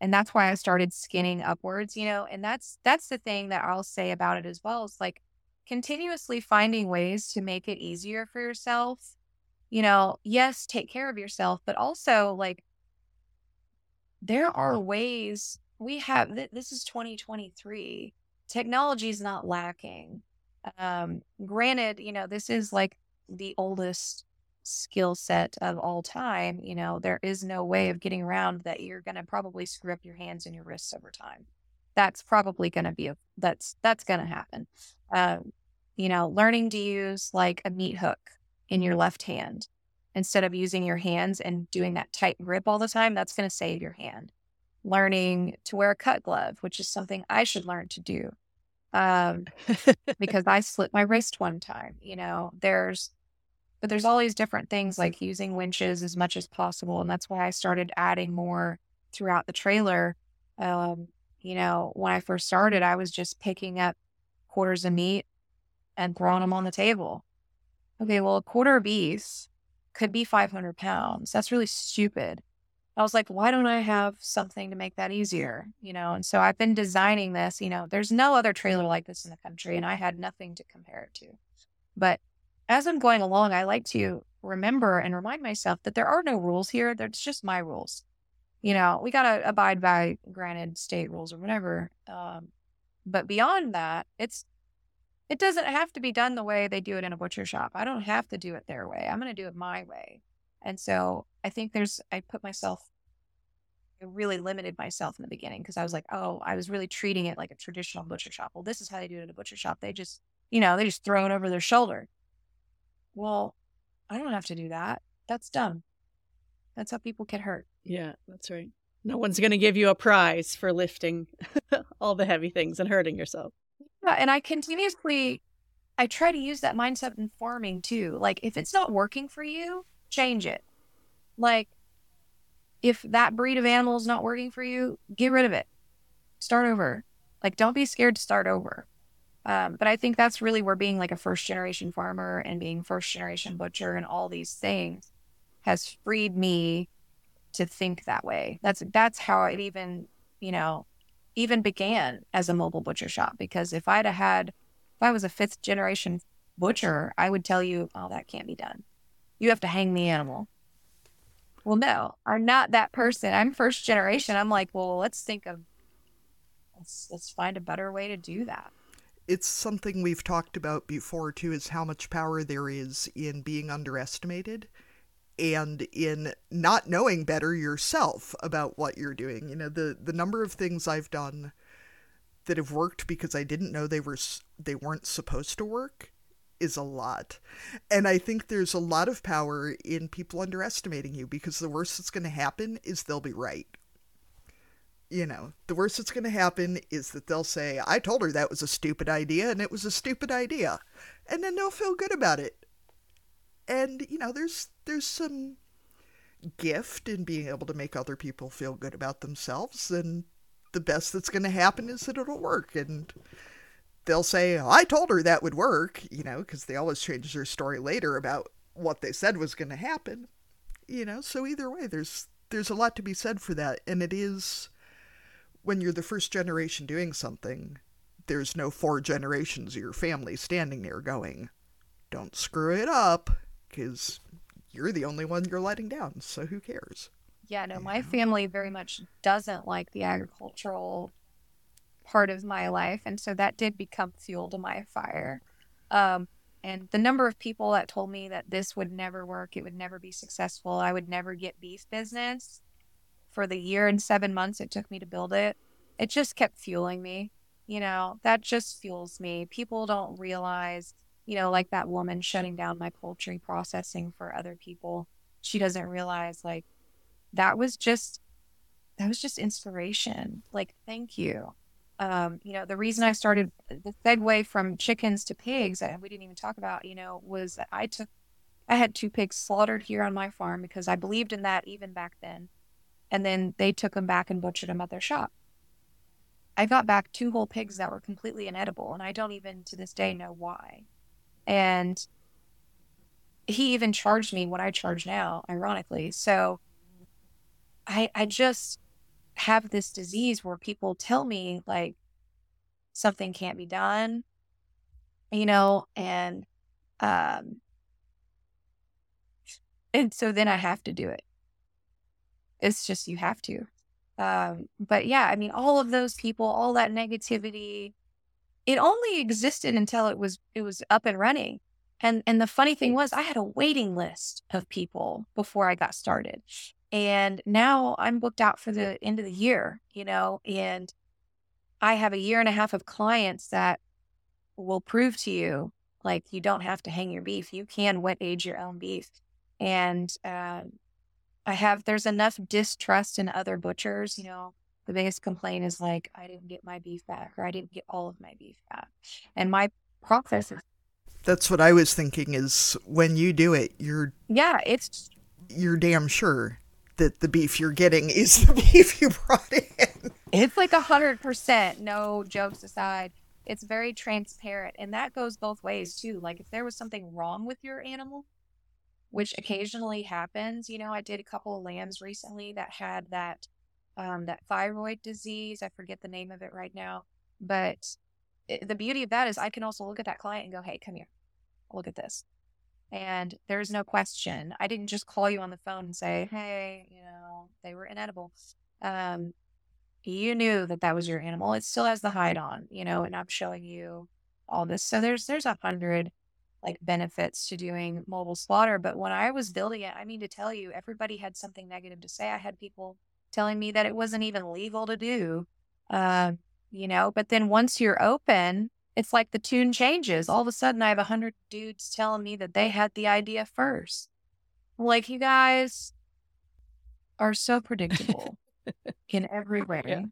and that's why I started skinning upwards, you know, and that's that's the thing that I'll say about it as well is like continuously finding ways to make it easier for yourself. You know, yes, take care of yourself, but also like there are ways we have th- this is 2023. Technology is not lacking. Um granted, you know, this is like the oldest skill set of all time, you know, there is no way of getting around that you're going to probably screw up your hands and your wrists over time. That's probably going to be a that's that's going to happen. Um, you know, learning to use like a meat hook in your left hand instead of using your hands and doing that tight grip all the time, that's going to save your hand. Learning to wear a cut glove, which is something I should learn to do. Um, because I slit my wrist one time. You know, there's but there's all these different things like using winches as much as possible. And that's why I started adding more throughout the trailer. Um, you know, when I first started, I was just picking up quarters of meat and throwing them on the table. Okay, well, a quarter of beef could be 500 pounds. That's really stupid. I was like, why don't I have something to make that easier? You know, and so I've been designing this. You know, there's no other trailer like this in the country, and I had nothing to compare it to. But as I'm going along, I like to remember and remind myself that there are no rules here. There's just my rules. You know, we got to abide by granted state rules or whatever. Um, but beyond that, it's it doesn't have to be done the way they do it in a butcher shop. I don't have to do it their way. I'm going to do it my way. And so I think there's I put myself I really limited myself in the beginning because I was like, oh, I was really treating it like a traditional butcher shop. Well, this is how they do it in a butcher shop. They just, you know, they just throw it over their shoulder. Well, I don't have to do that. That's dumb. That's how people get hurt. Yeah, that's right. No one's going to give you a prize for lifting all the heavy things and hurting yourself. Yeah, and I continuously I try to use that mindset in farming too. Like if it's not working for you, change it. Like if that breed of animal is not working for you, get rid of it. Start over. Like don't be scared to start over. Um, but I think that's really where being like a first generation farmer and being first generation butcher and all these things has freed me to think that way. That's that's how it even, you know, even began as a mobile butcher shop. Because if I'd have had, if I was a fifth generation butcher, I would tell you, oh, that can't be done. You have to hang the animal. Well, no, I'm not that person. I'm first generation. I'm like, well, let's think of let's let's find a better way to do that it's something we've talked about before too is how much power there is in being underestimated and in not knowing better yourself about what you're doing. You know the the number of things i've done that have worked because i didn't know they were they weren't supposed to work is a lot. And i think there's a lot of power in people underestimating you because the worst that's going to happen is they'll be right you know, the worst that's going to happen is that they'll say, I told her that was a stupid idea and it was a stupid idea. And then they'll feel good about it. And, you know, there's there's some gift in being able to make other people feel good about themselves and the best that's going to happen is that it'll work and they'll say, I told her that would work, you know, because they always change their story later about what they said was going to happen. You know, so either way there's there's a lot to be said for that and it is when you're the first generation doing something, there's no four generations of your family standing there going, don't screw it up, because you're the only one you're letting down, so who cares? Yeah, no, my family very much doesn't like the agricultural part of my life. And so that did become fuel to my fire. Um, And the number of people that told me that this would never work, it would never be successful, I would never get beef business for the year and seven months it took me to build it, it just kept fueling me. You know, that just fuels me. People don't realize, you know, like that woman shutting down my poultry processing for other people. She doesn't realize like that was just that was just inspiration. Like, thank you. Um, you know, the reason I started the segue from chickens to pigs, and we didn't even talk about, you know, was that I took, I had two pigs slaughtered here on my farm because I believed in that even back then. And then they took them back and butchered them at their shop. I got back two whole pigs that were completely inedible, and I don't even to this day know why. And he even charged me what I charge now, ironically. So I I just have this disease where people tell me like something can't be done, you know, and um and so then I have to do it. It's just you have to. Um but yeah, I mean all of those people, all that negativity, it only existed until it was it was up and running. And and the funny thing was I had a waiting list of people before I got started. And now I'm booked out for the end of the year, you know, and I have a year and a half of clients that will prove to you like you don't have to hang your beef. You can wet age your own beef. And uh, I have, there's enough distrust in other butchers. You know, the biggest complaint is like, I didn't get my beef back or I didn't get all of my beef back. And my process is. That's what I was thinking is when you do it, you're. Yeah, it's. You're damn sure that the beef you're getting is the beef you brought in. It's like a hundred percent. No jokes aside, it's very transparent, and that goes both ways too. Like if there was something wrong with your animal, which occasionally happens, you know, I did a couple of lambs recently that had that um, that thyroid disease. I forget the name of it right now, but it, the beauty of that is I can also look at that client and go, "Hey, come here, look at this." And there's no question. I didn't just call you on the phone and say, hey, you know, they were inedible. Um, you knew that that was your animal. It still has the hide on, you know, and I'm showing you all this. So there's there's a hundred like benefits to doing mobile slaughter. But when I was building it, I mean to tell you, everybody had something negative to say. I had people telling me that it wasn't even legal to do. Uh, you know, but then once you're open, it's like the tune changes. All of a sudden, I have a hundred dudes telling me that they had the idea first. Like, you guys are so predictable in every way. Yeah.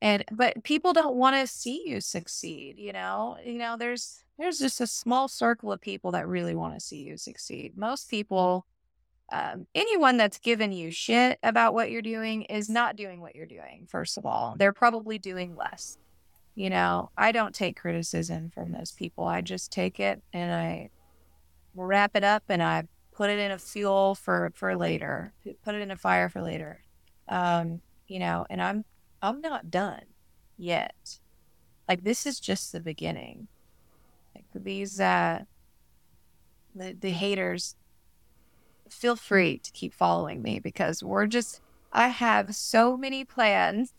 And but people don't want to see you succeed, you know? You know, there's there's just a small circle of people that really want to see you succeed. Most people um, anyone that's given you shit about what you're doing is not doing what you're doing, first of all. They're probably doing less you know, I don't take criticism from those people. I just take it and I wrap it up and I put it in a fuel for for later. Put it in a fire for later. Um, you know, and I'm I'm not done yet. Like this is just the beginning. Like these uh the, the haters feel free to keep following me because we're just I have so many plans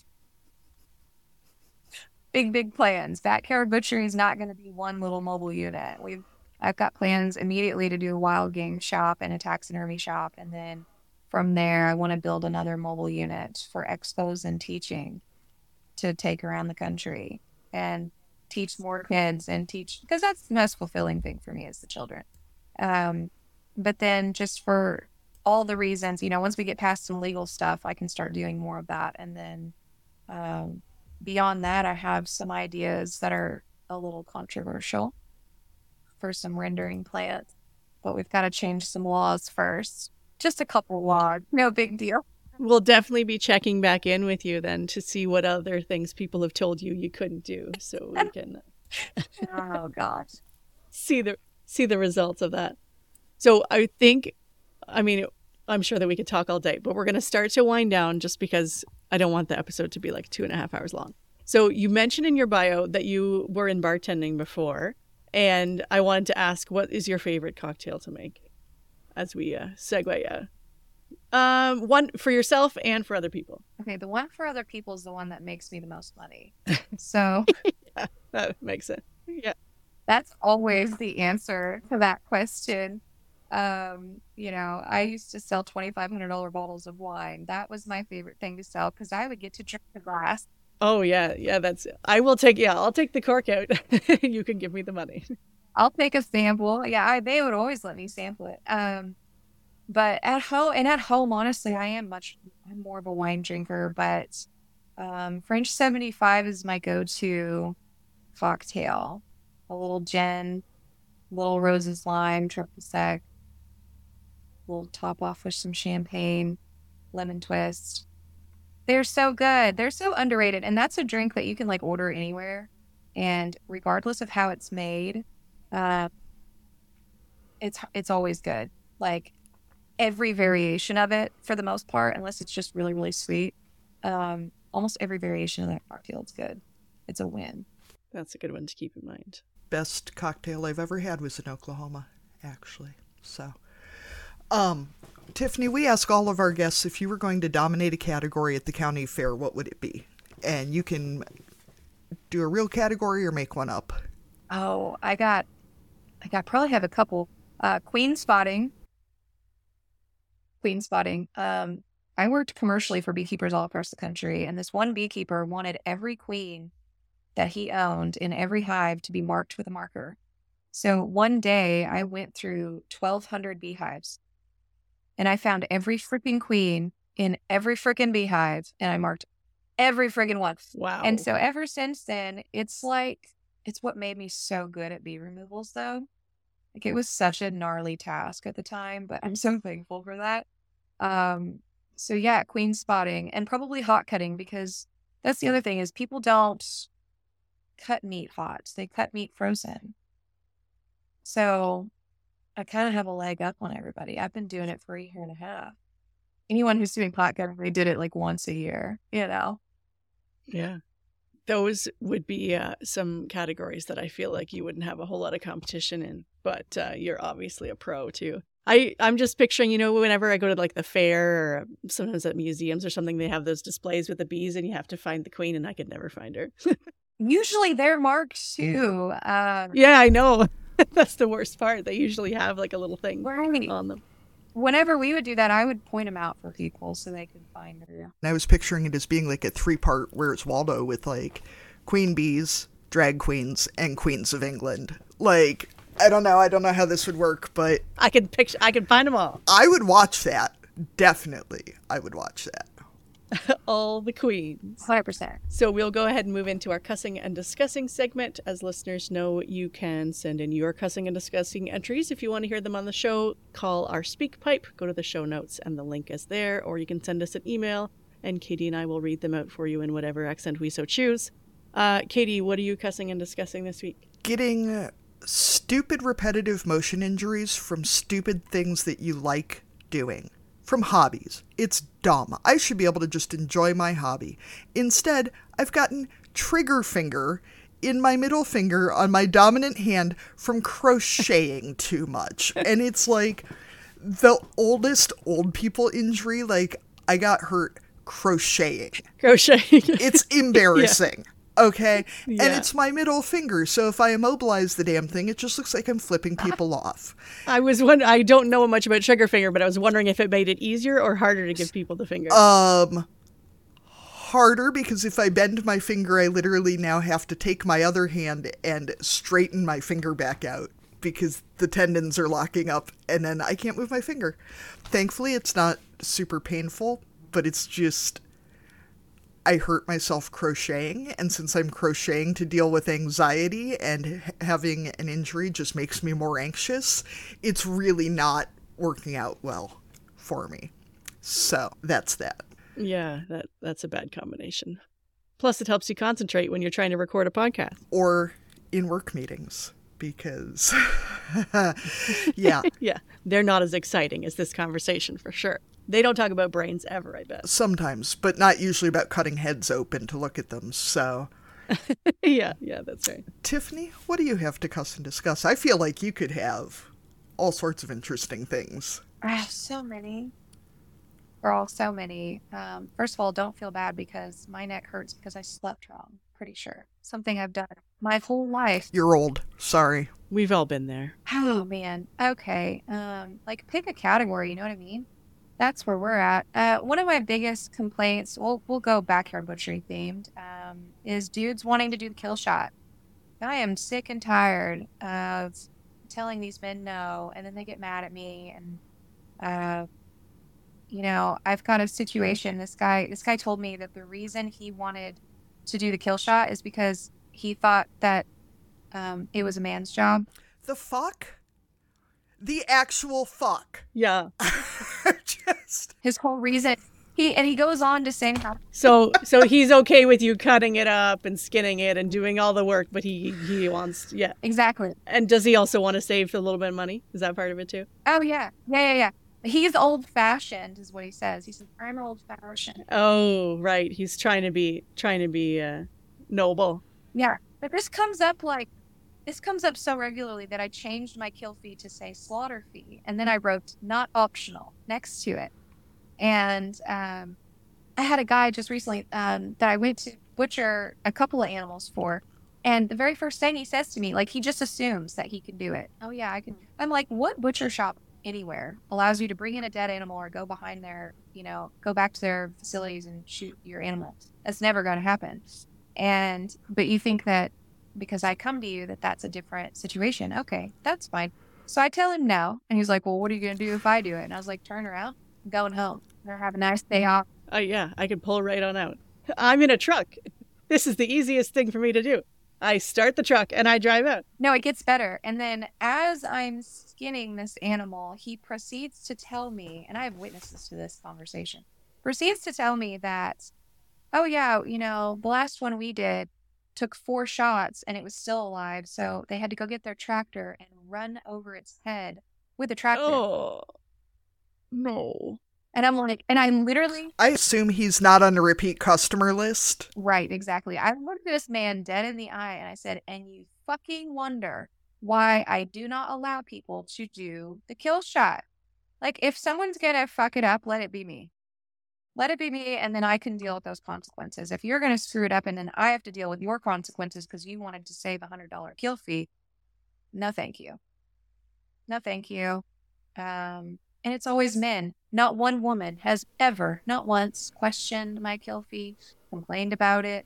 big, big plans. Backyard Butchery is not going to be one little mobile unit. We've I've got plans immediately to do a wild game shop and a taxidermy shop, and then from there, I want to build another mobile unit for expos and teaching to take around the country and teach more kids and teach because that's the most fulfilling thing for me is the children. Um, but then just for all the reasons, you know, once we get past some legal stuff, I can start doing more of that, and then um, beyond that, I have some ideas that are a little controversial for some rendering plants, but we've got to change some laws first. Just a couple logs, no big deal. We'll definitely be checking back in with you then to see what other things people have told you you couldn't do, so we can. oh gosh, see the see the results of that. So I think, I mean, I'm sure that we could talk all day, but we're going to start to wind down just because I don't want the episode to be like two and a half hours long. So you mentioned in your bio that you were in bartending before, and I wanted to ask, what is your favorite cocktail to make? As we uh, segue, yeah. Um, one for yourself and for other people. Okay, the one for other people is the one that makes me the most money. So yeah, that makes sense. Yeah. That's always the answer to that question. Um, you know, I used to sell twenty five hundred dollar bottles of wine. That was my favorite thing to sell because I would get to drink the glass. Oh yeah, yeah. That's I will take. Yeah, I'll take the cork out. you can give me the money. I'll take a sample. Yeah, I, they would always let me sample it. Um, but at home and at home, honestly, I am much. I'm more of a wine drinker, but um, French seventy five is my go to cocktail. A little gin, little Rose's lime, triple sec, We'll top off with some champagne, lemon twist. They're so good. They're so underrated. And that's a drink that you can like order anywhere. And regardless of how it's made, uh, it's it's always good. Like every variation of it, for the most part, unless it's just really really sweet. Um, almost every variation of that cocktail is good. It's a win. That's a good one to keep in mind. Best cocktail I've ever had was in Oklahoma, actually. So um, Tiffany, we ask all of our guests if you were going to dominate a category at the county fair, what would it be? And you can do a real category or make one up. Oh, I got, I probably have a couple. Uh, queen spotting. Queen spotting. Um, I worked commercially for beekeepers all across the country, and this one beekeeper wanted every queen that he owned in every hive to be marked with a marker. So one day I went through 1,200 beehives and I found every freaking queen in every freaking beehive and I marked every freaking one. Wow. And so ever since then, it's like, it's what made me so good at bee removals though. Like it was such a gnarly task at the time, but I'm so thankful for that. Um, so yeah, queen spotting and probably hot cutting because that's the other thing is people don't cut meat hot. They cut meat frozen. So I kind of have a leg up on everybody. I've been doing it for a year and a half. Anyone who's doing hot cutting, they did it like once a year, you know? Yeah. Those would be uh, some categories that I feel like you wouldn't have a whole lot of competition in, but uh, you're obviously a pro too. I, I'm just picturing, you know, whenever I go to like the fair or sometimes at museums or something, they have those displays with the bees and you have to find the queen, and I could never find her. Usually they're marked too. Um, yeah, I know. That's the worst part. They usually have like a little thing right. on them. Whenever we would do that, I would point them out for people so they could find her. And I was picturing it as being like a three part Where's Waldo with like queen bees, drag queens, and queens of England. Like, I don't know. I don't know how this would work, but I could picture. I could find them all. I would watch that. Definitely, I would watch that. all the queens. 100%. So we'll go ahead and move into our cussing and discussing segment. As listeners know, you can send in your cussing and discussing entries. If you want to hear them on the show, call our SpeakPipe, go to the show notes, and the link is there, or you can send us an email, and Caite and I will read them out for you in whatever accent we so choose. Uh, Caite, what are you cussing and discussing this week? Getting stupid repetitive motion injuries from stupid things that you like doing from hobbies. It's dumb. I should be able to just enjoy my hobby. Instead, I've gotten trigger finger in my middle finger on my dominant hand from crocheting too much. And it's like the oldest old people injury. Like, I got hurt crocheting. Crocheting. it's embarrassing. Yeah okay? Yeah. And it's my middle finger, so if I immobilize the damn thing, it just looks like I'm flipping people off. I was one. I don't know much about trigger finger, but I was wondering if it made it easier or harder to give people the finger. Um, harder because if I bend my finger, I literally now have to take my other hand and straighten my finger back out because the tendons are locking up and then I can't move my finger. Thankfully, it's not super painful, but it's just I hurt myself crocheting, and since I'm crocheting to deal with anxiety and having an injury just makes me more anxious, it's really not working out well for me. So that's that. Yeah, that that's a bad combination. Plus, it helps you concentrate when you're trying to record a podcast or in work meetings because, yeah, yeah, they're not as exciting as this conversation for sure. They don't talk about brains ever, I bet. Sometimes, but not usually about cutting heads open to look at them. So, yeah, yeah, that's right. Tiffany, what do you have to cuss and discuss? I feel like you could have all sorts of interesting things. I have so many. Girl, so many. Um, first of all, don't feel bad because my neck hurts because I slept wrong. Pretty sure something I've done my whole life. You're old. Sorry. We've all been there. Oh man. Okay. Um, like pick a category. You know what I mean? That's where we're at. Uh, one of my biggest complaints, we'll we'll go backyard butchery themed, um, is dudes wanting to do the kill shot. I am sick and tired of telling these men no, and then they get mad at me. And uh, you know, I've got a situation. This guy, this guy told me that the reason he wanted to do the kill shot is because he thought that um, it was a man's job. The fuck? The actual fuck. Yeah. Just His whole reason. He and he goes on to say how So so he's okay with you cutting it up and skinning it and doing all the work, but he he wants yeah. exactly. And does he also want to save a little bit of money? Is that part of it too? Oh yeah, yeah, yeah, yeah. He's old fashioned, is what he says. He says I'm old fashioned. Oh, right. He's trying to be trying to be uh, noble. Yeah, but this comes up like this comes up so regularly that I changed my kill fee to say slaughter fee, and then I wrote not optional next to it. And um, I had a guy just recently um, that I went to butcher a couple of animals for, and the very first thing he says to me, like he just assumes that he can do it. Oh yeah, I can. I'm like, what butcher shop anywhere allows you to bring in a dead animal or go behind their, you know, go back to their facilities and shoot your animal? That's never going to happen. And but you think that because I come to you that that's a different situation. Okay, that's fine. So I tell him no, and he's like, "Well, what are you gonna do if I do it?" And I was like, "Turn around, I'm going home. Or have a nice day off." Oh yeah, I can pull right on out. I'm in a truck. This is the easiest thing for me to do. I start the truck and I drive out. No, it gets better. And then as I'm skinning this animal, he proceeds to tell me, and I have witnesses to this conversation, proceeds to tell me that, oh, yeah, you know, the last one we did took four shots and it was still alive. So they had to go get their tractor and run over its head with the tractor. Oh no. And I'm like, and I'm literally, I assume he's not on a repeat customer list. right, exactly. I looked at this man dead in the eye and I said, and you fucking wonder why I do not allow people to do the kill shot. Like, if someone's gonna fuck it up, let it be me. Let it be me, and then I can deal with those consequences. If you're gonna screw it up and then I have to deal with your consequences because you wanted to save a hundred dollar kill fee, no, thank you. No, thank you. Um, and it's always men. Not one woman has ever, not once, questioned my kill fee, complained about it.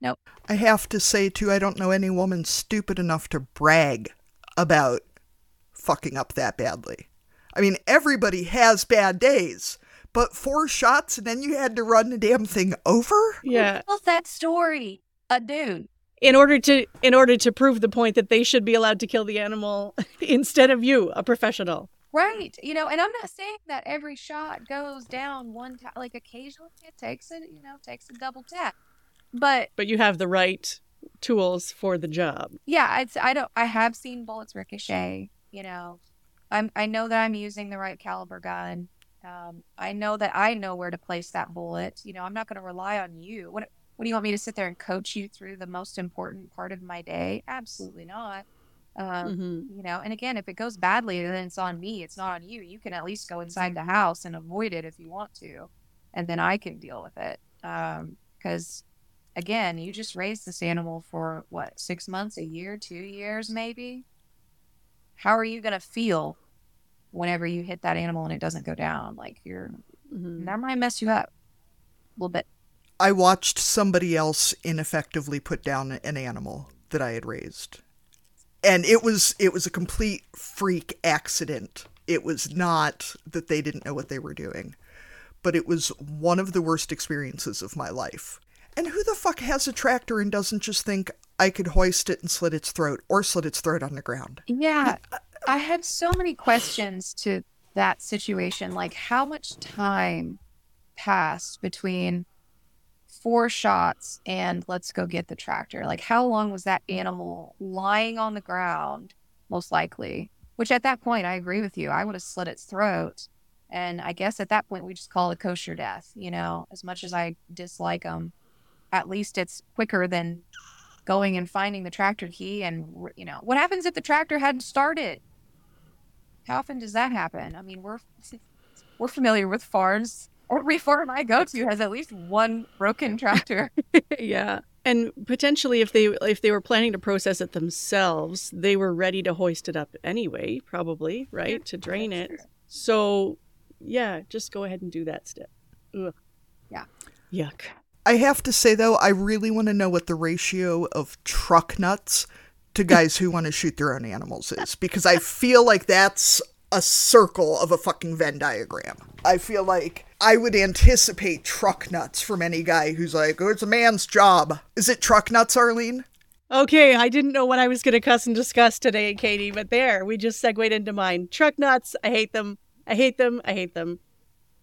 Nope. I have to say, too, I don't know any woman stupid enough to brag about fucking up that badly. I mean, everybody has bad days, but four shots and then you had to run the damn thing over? Yeah. What's that story? A dude. In order to in order to prove the point that they should be allowed to kill the animal instead of you, a professional. Right. You know, and I'm not saying that every shot goes down one time. Like occasionally it takes it, you know, takes a double tap. But But you have the right tools for the job. yeah, I'd, s- I don't. I have seen bullets ricochet. You know, I'm. I know that I'm using the right caliber gun. Um, I know that I know where to place that bullet. You know, I'm not going to rely on you. What What do you want me to sit there and coach you through the most important part of my day? Absolutely not. Um, hmm you know and again if it goes badly then it's on me it's not on you you can at least go inside the house and avoid it if you want to and then i can deal with it um because again you just raised this animal for what six months a year two years maybe how are you going to feel whenever you hit that animal and it doesn't go down like you're hmm that might mess you up a little bit I watched somebody else ineffectively put down an animal that I had raised. And it was it was a complete freak accident. It was not that they didn't know what they were doing. But it was one of the worst experiences of my life. And who the fuck has a tractor and doesn't just think I could hoist it and slit its throat or slit its throat on the ground? Yeah, I had so many questions to that situation. Like, how much time passed between four shots and let's go get the tractor? Like, how long was that animal lying on the ground, most likely? Which at that point, I agree with you. I would have slit its throat. And I guess at that point, we just call it kosher death. You know, as much as I dislike them, at least it's quicker than going and finding the tractor key and you know what happens if the tractor hadn't started how often does that happen i mean we're we're familiar with farms every farm i go to has at least one broken tractor yeah. And potentially, if they if they were planning to process it themselves, they were ready to hoist it up anyway, probably right to drain it. true. So, yeah, just go ahead and do that step. Ugh. Yeah. Yuck. I have to say though, I really want to know what the ratio of truck nuts to guys who want to shoot their own animals is because I feel like that's a circle of a fucking Venn diagram. I feel like I would anticipate truck nuts from any guy who's like, "Oh, it's a man's job." Is it truck nuts, Arlene? Okay, I didn't know what I was going to cuss and discuss today, Caite, but there, we just segued into mine. Truck nuts, I hate them. I hate them. I hate them.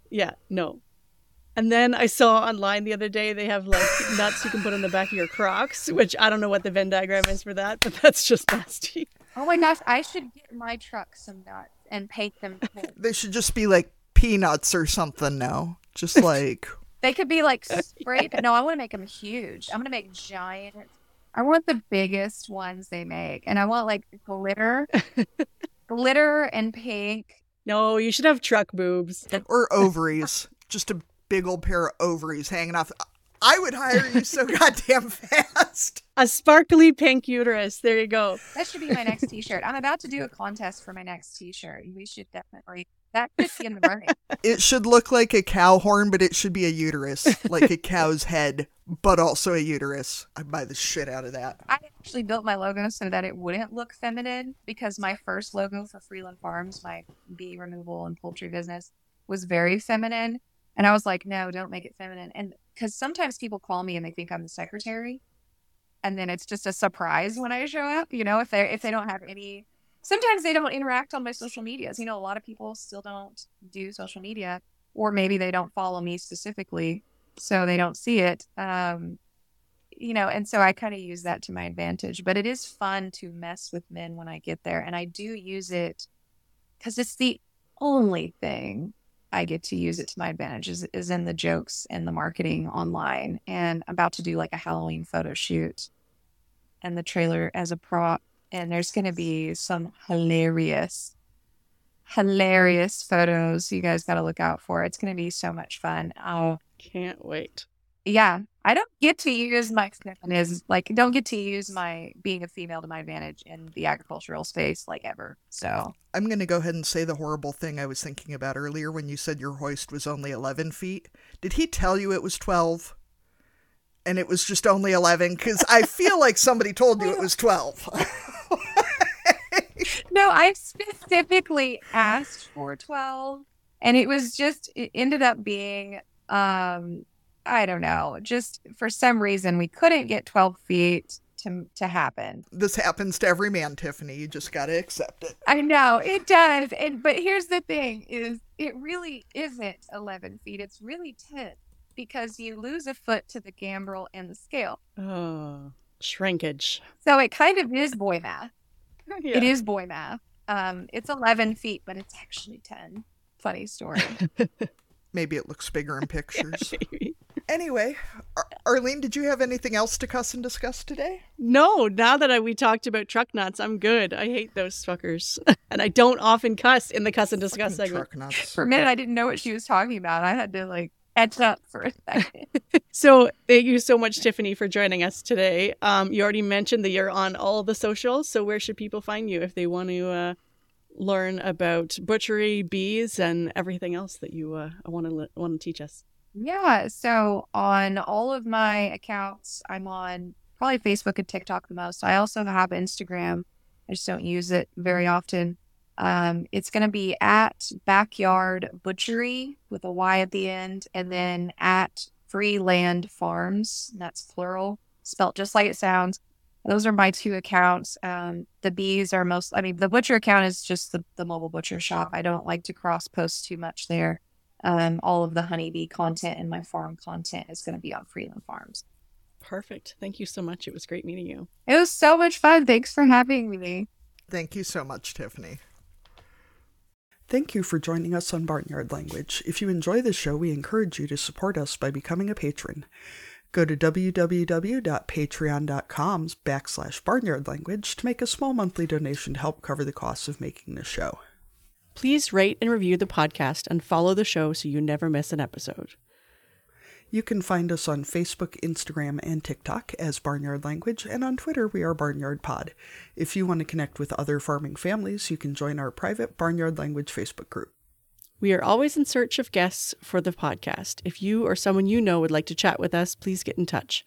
Yeah, no. And then I saw online the other day they have like nuts you can put on the back of your Crocs, which I don't know what the Venn diagram is for that, but that's just nasty. Oh my gosh, I should get my truck some nuts and paint them. pink. They should just be like peanuts or something. No, just like They could be like spray. No, I want to make them huge. I'm gonna make giant. I want the biggest ones they make, and I want like glitter, glitter and pink. No, you should have truck boobs. or ovaries, just a big old pair of ovaries hanging off. I would hire you so goddamn fast. A sparkly pink uterus. There you go. That should be my next T-shirt. I'm about to do a contest for my next T-shirt. We should definitely. That could be in the running. It should look like a cow horn, but it should be a uterus, like a cow's head, but also a uterus. I buy the shit out of that. I actually built my logo so that it wouldn't look feminine because my first logo for Freeland Farms, my bee removal and poultry business, was very feminine. And I was like, no, don't make it feminine. And because sometimes people call me and they think I'm the secretary. And then it's just a surprise when I show up, you know, if they if they don't have any sometimes they don't interact on my social medias. You know, a lot of people still don't do social media, or maybe they don't follow me specifically, so they don't see it. Um, you know, and so I kind of use that to my advantage. But it is fun to mess with men when I get there, and I do use it because it's the only thing I get to use it to my advantage is, is in the jokes and the marketing online. And I'm about to do like a Halloween photo shoot and the trailer as a prop. And there's going to be some hilarious, hilarious photos you guys got to look out for. It's going to be so much fun. Oh, Can't wait. yeah. I don't get to use my feminism, like, don't get to use my being a female to my advantage in the agricultural space, like, ever. So, I'm going to go ahead and say the horrible thing I was thinking about earlier when you said your hoist was only 11 feet. Did he tell you it was 12? And it was just only 11? Because I feel like somebody told you it was 12. No, I specifically asked for 12 and it was just it ended up being um I don't know, just for some reason we couldn't get 12 feet to to happen. this happens to every man, Tiffany. You just got to accept it. I know it does. And but here's the thing is it really isn't 11 feet. It's really 10 because you lose a foot to the gambrel and the scale. Oh, shrinkage. So it kind of is boy math. Yeah. It is boy math. Um it's 11 feet, but it's actually 10. Funny story. Maybe it looks bigger in pictures. Maybe. anyway, Ar- Arlene, did you have anything else to cuss and discuss today? No, now that I, we talked about truck nuts, I'm good. I hate those fuckers. and I don't often cuss in the cuss and discuss Fucking segment. Truck nuts. For a minute, I didn't know what she was talking about. I had to like catch up for a second. So thank you so much, Tiffany, for joining us today. Um, you already mentioned that you're on all the socials. So where should people find you if they want to uh, learn about butchery, bees, and everything else that you uh, want to want to teach us? yeah. So on all of my accounts, I'm on probably Facebook and TikTok the most. I also have Instagram. I just don't use it very often. Um, it's going to be at Backyard Butchery with a Y at the end, and then at Freeland Farms. That's plural, spelt just like it sounds. Those are my two accounts. Um, the bees are most, I mean, the butcher account is just the, the mobile butcher shop. I don't like to cross post too much there. Um, all of the honeybee content and my farm content is going to be on Freeland Farms. Perfect. Thank you so much. It was great meeting you. It was so much fun. Thanks for having me. Thank you so much, Tiffany. Thank you for joining us on Barnyard Language. If you enjoy the show, we encourage you to support us by becoming a patron. Go to www.patreon.com backslash barnyard language to make a small monthly donation to help cover the costs of making this show. Please rate and review the podcast and follow the show so you never miss an episode. You can find us on Facebook, Instagram, and TikTok as Barnyard Language, and on Twitter we are Barnyard Pod. If you want to connect with other farming families, you can join our private Barnyard Language Facebook group. We are always in search of guests for the podcast. If you or someone you know would like to chat with us, please get in touch.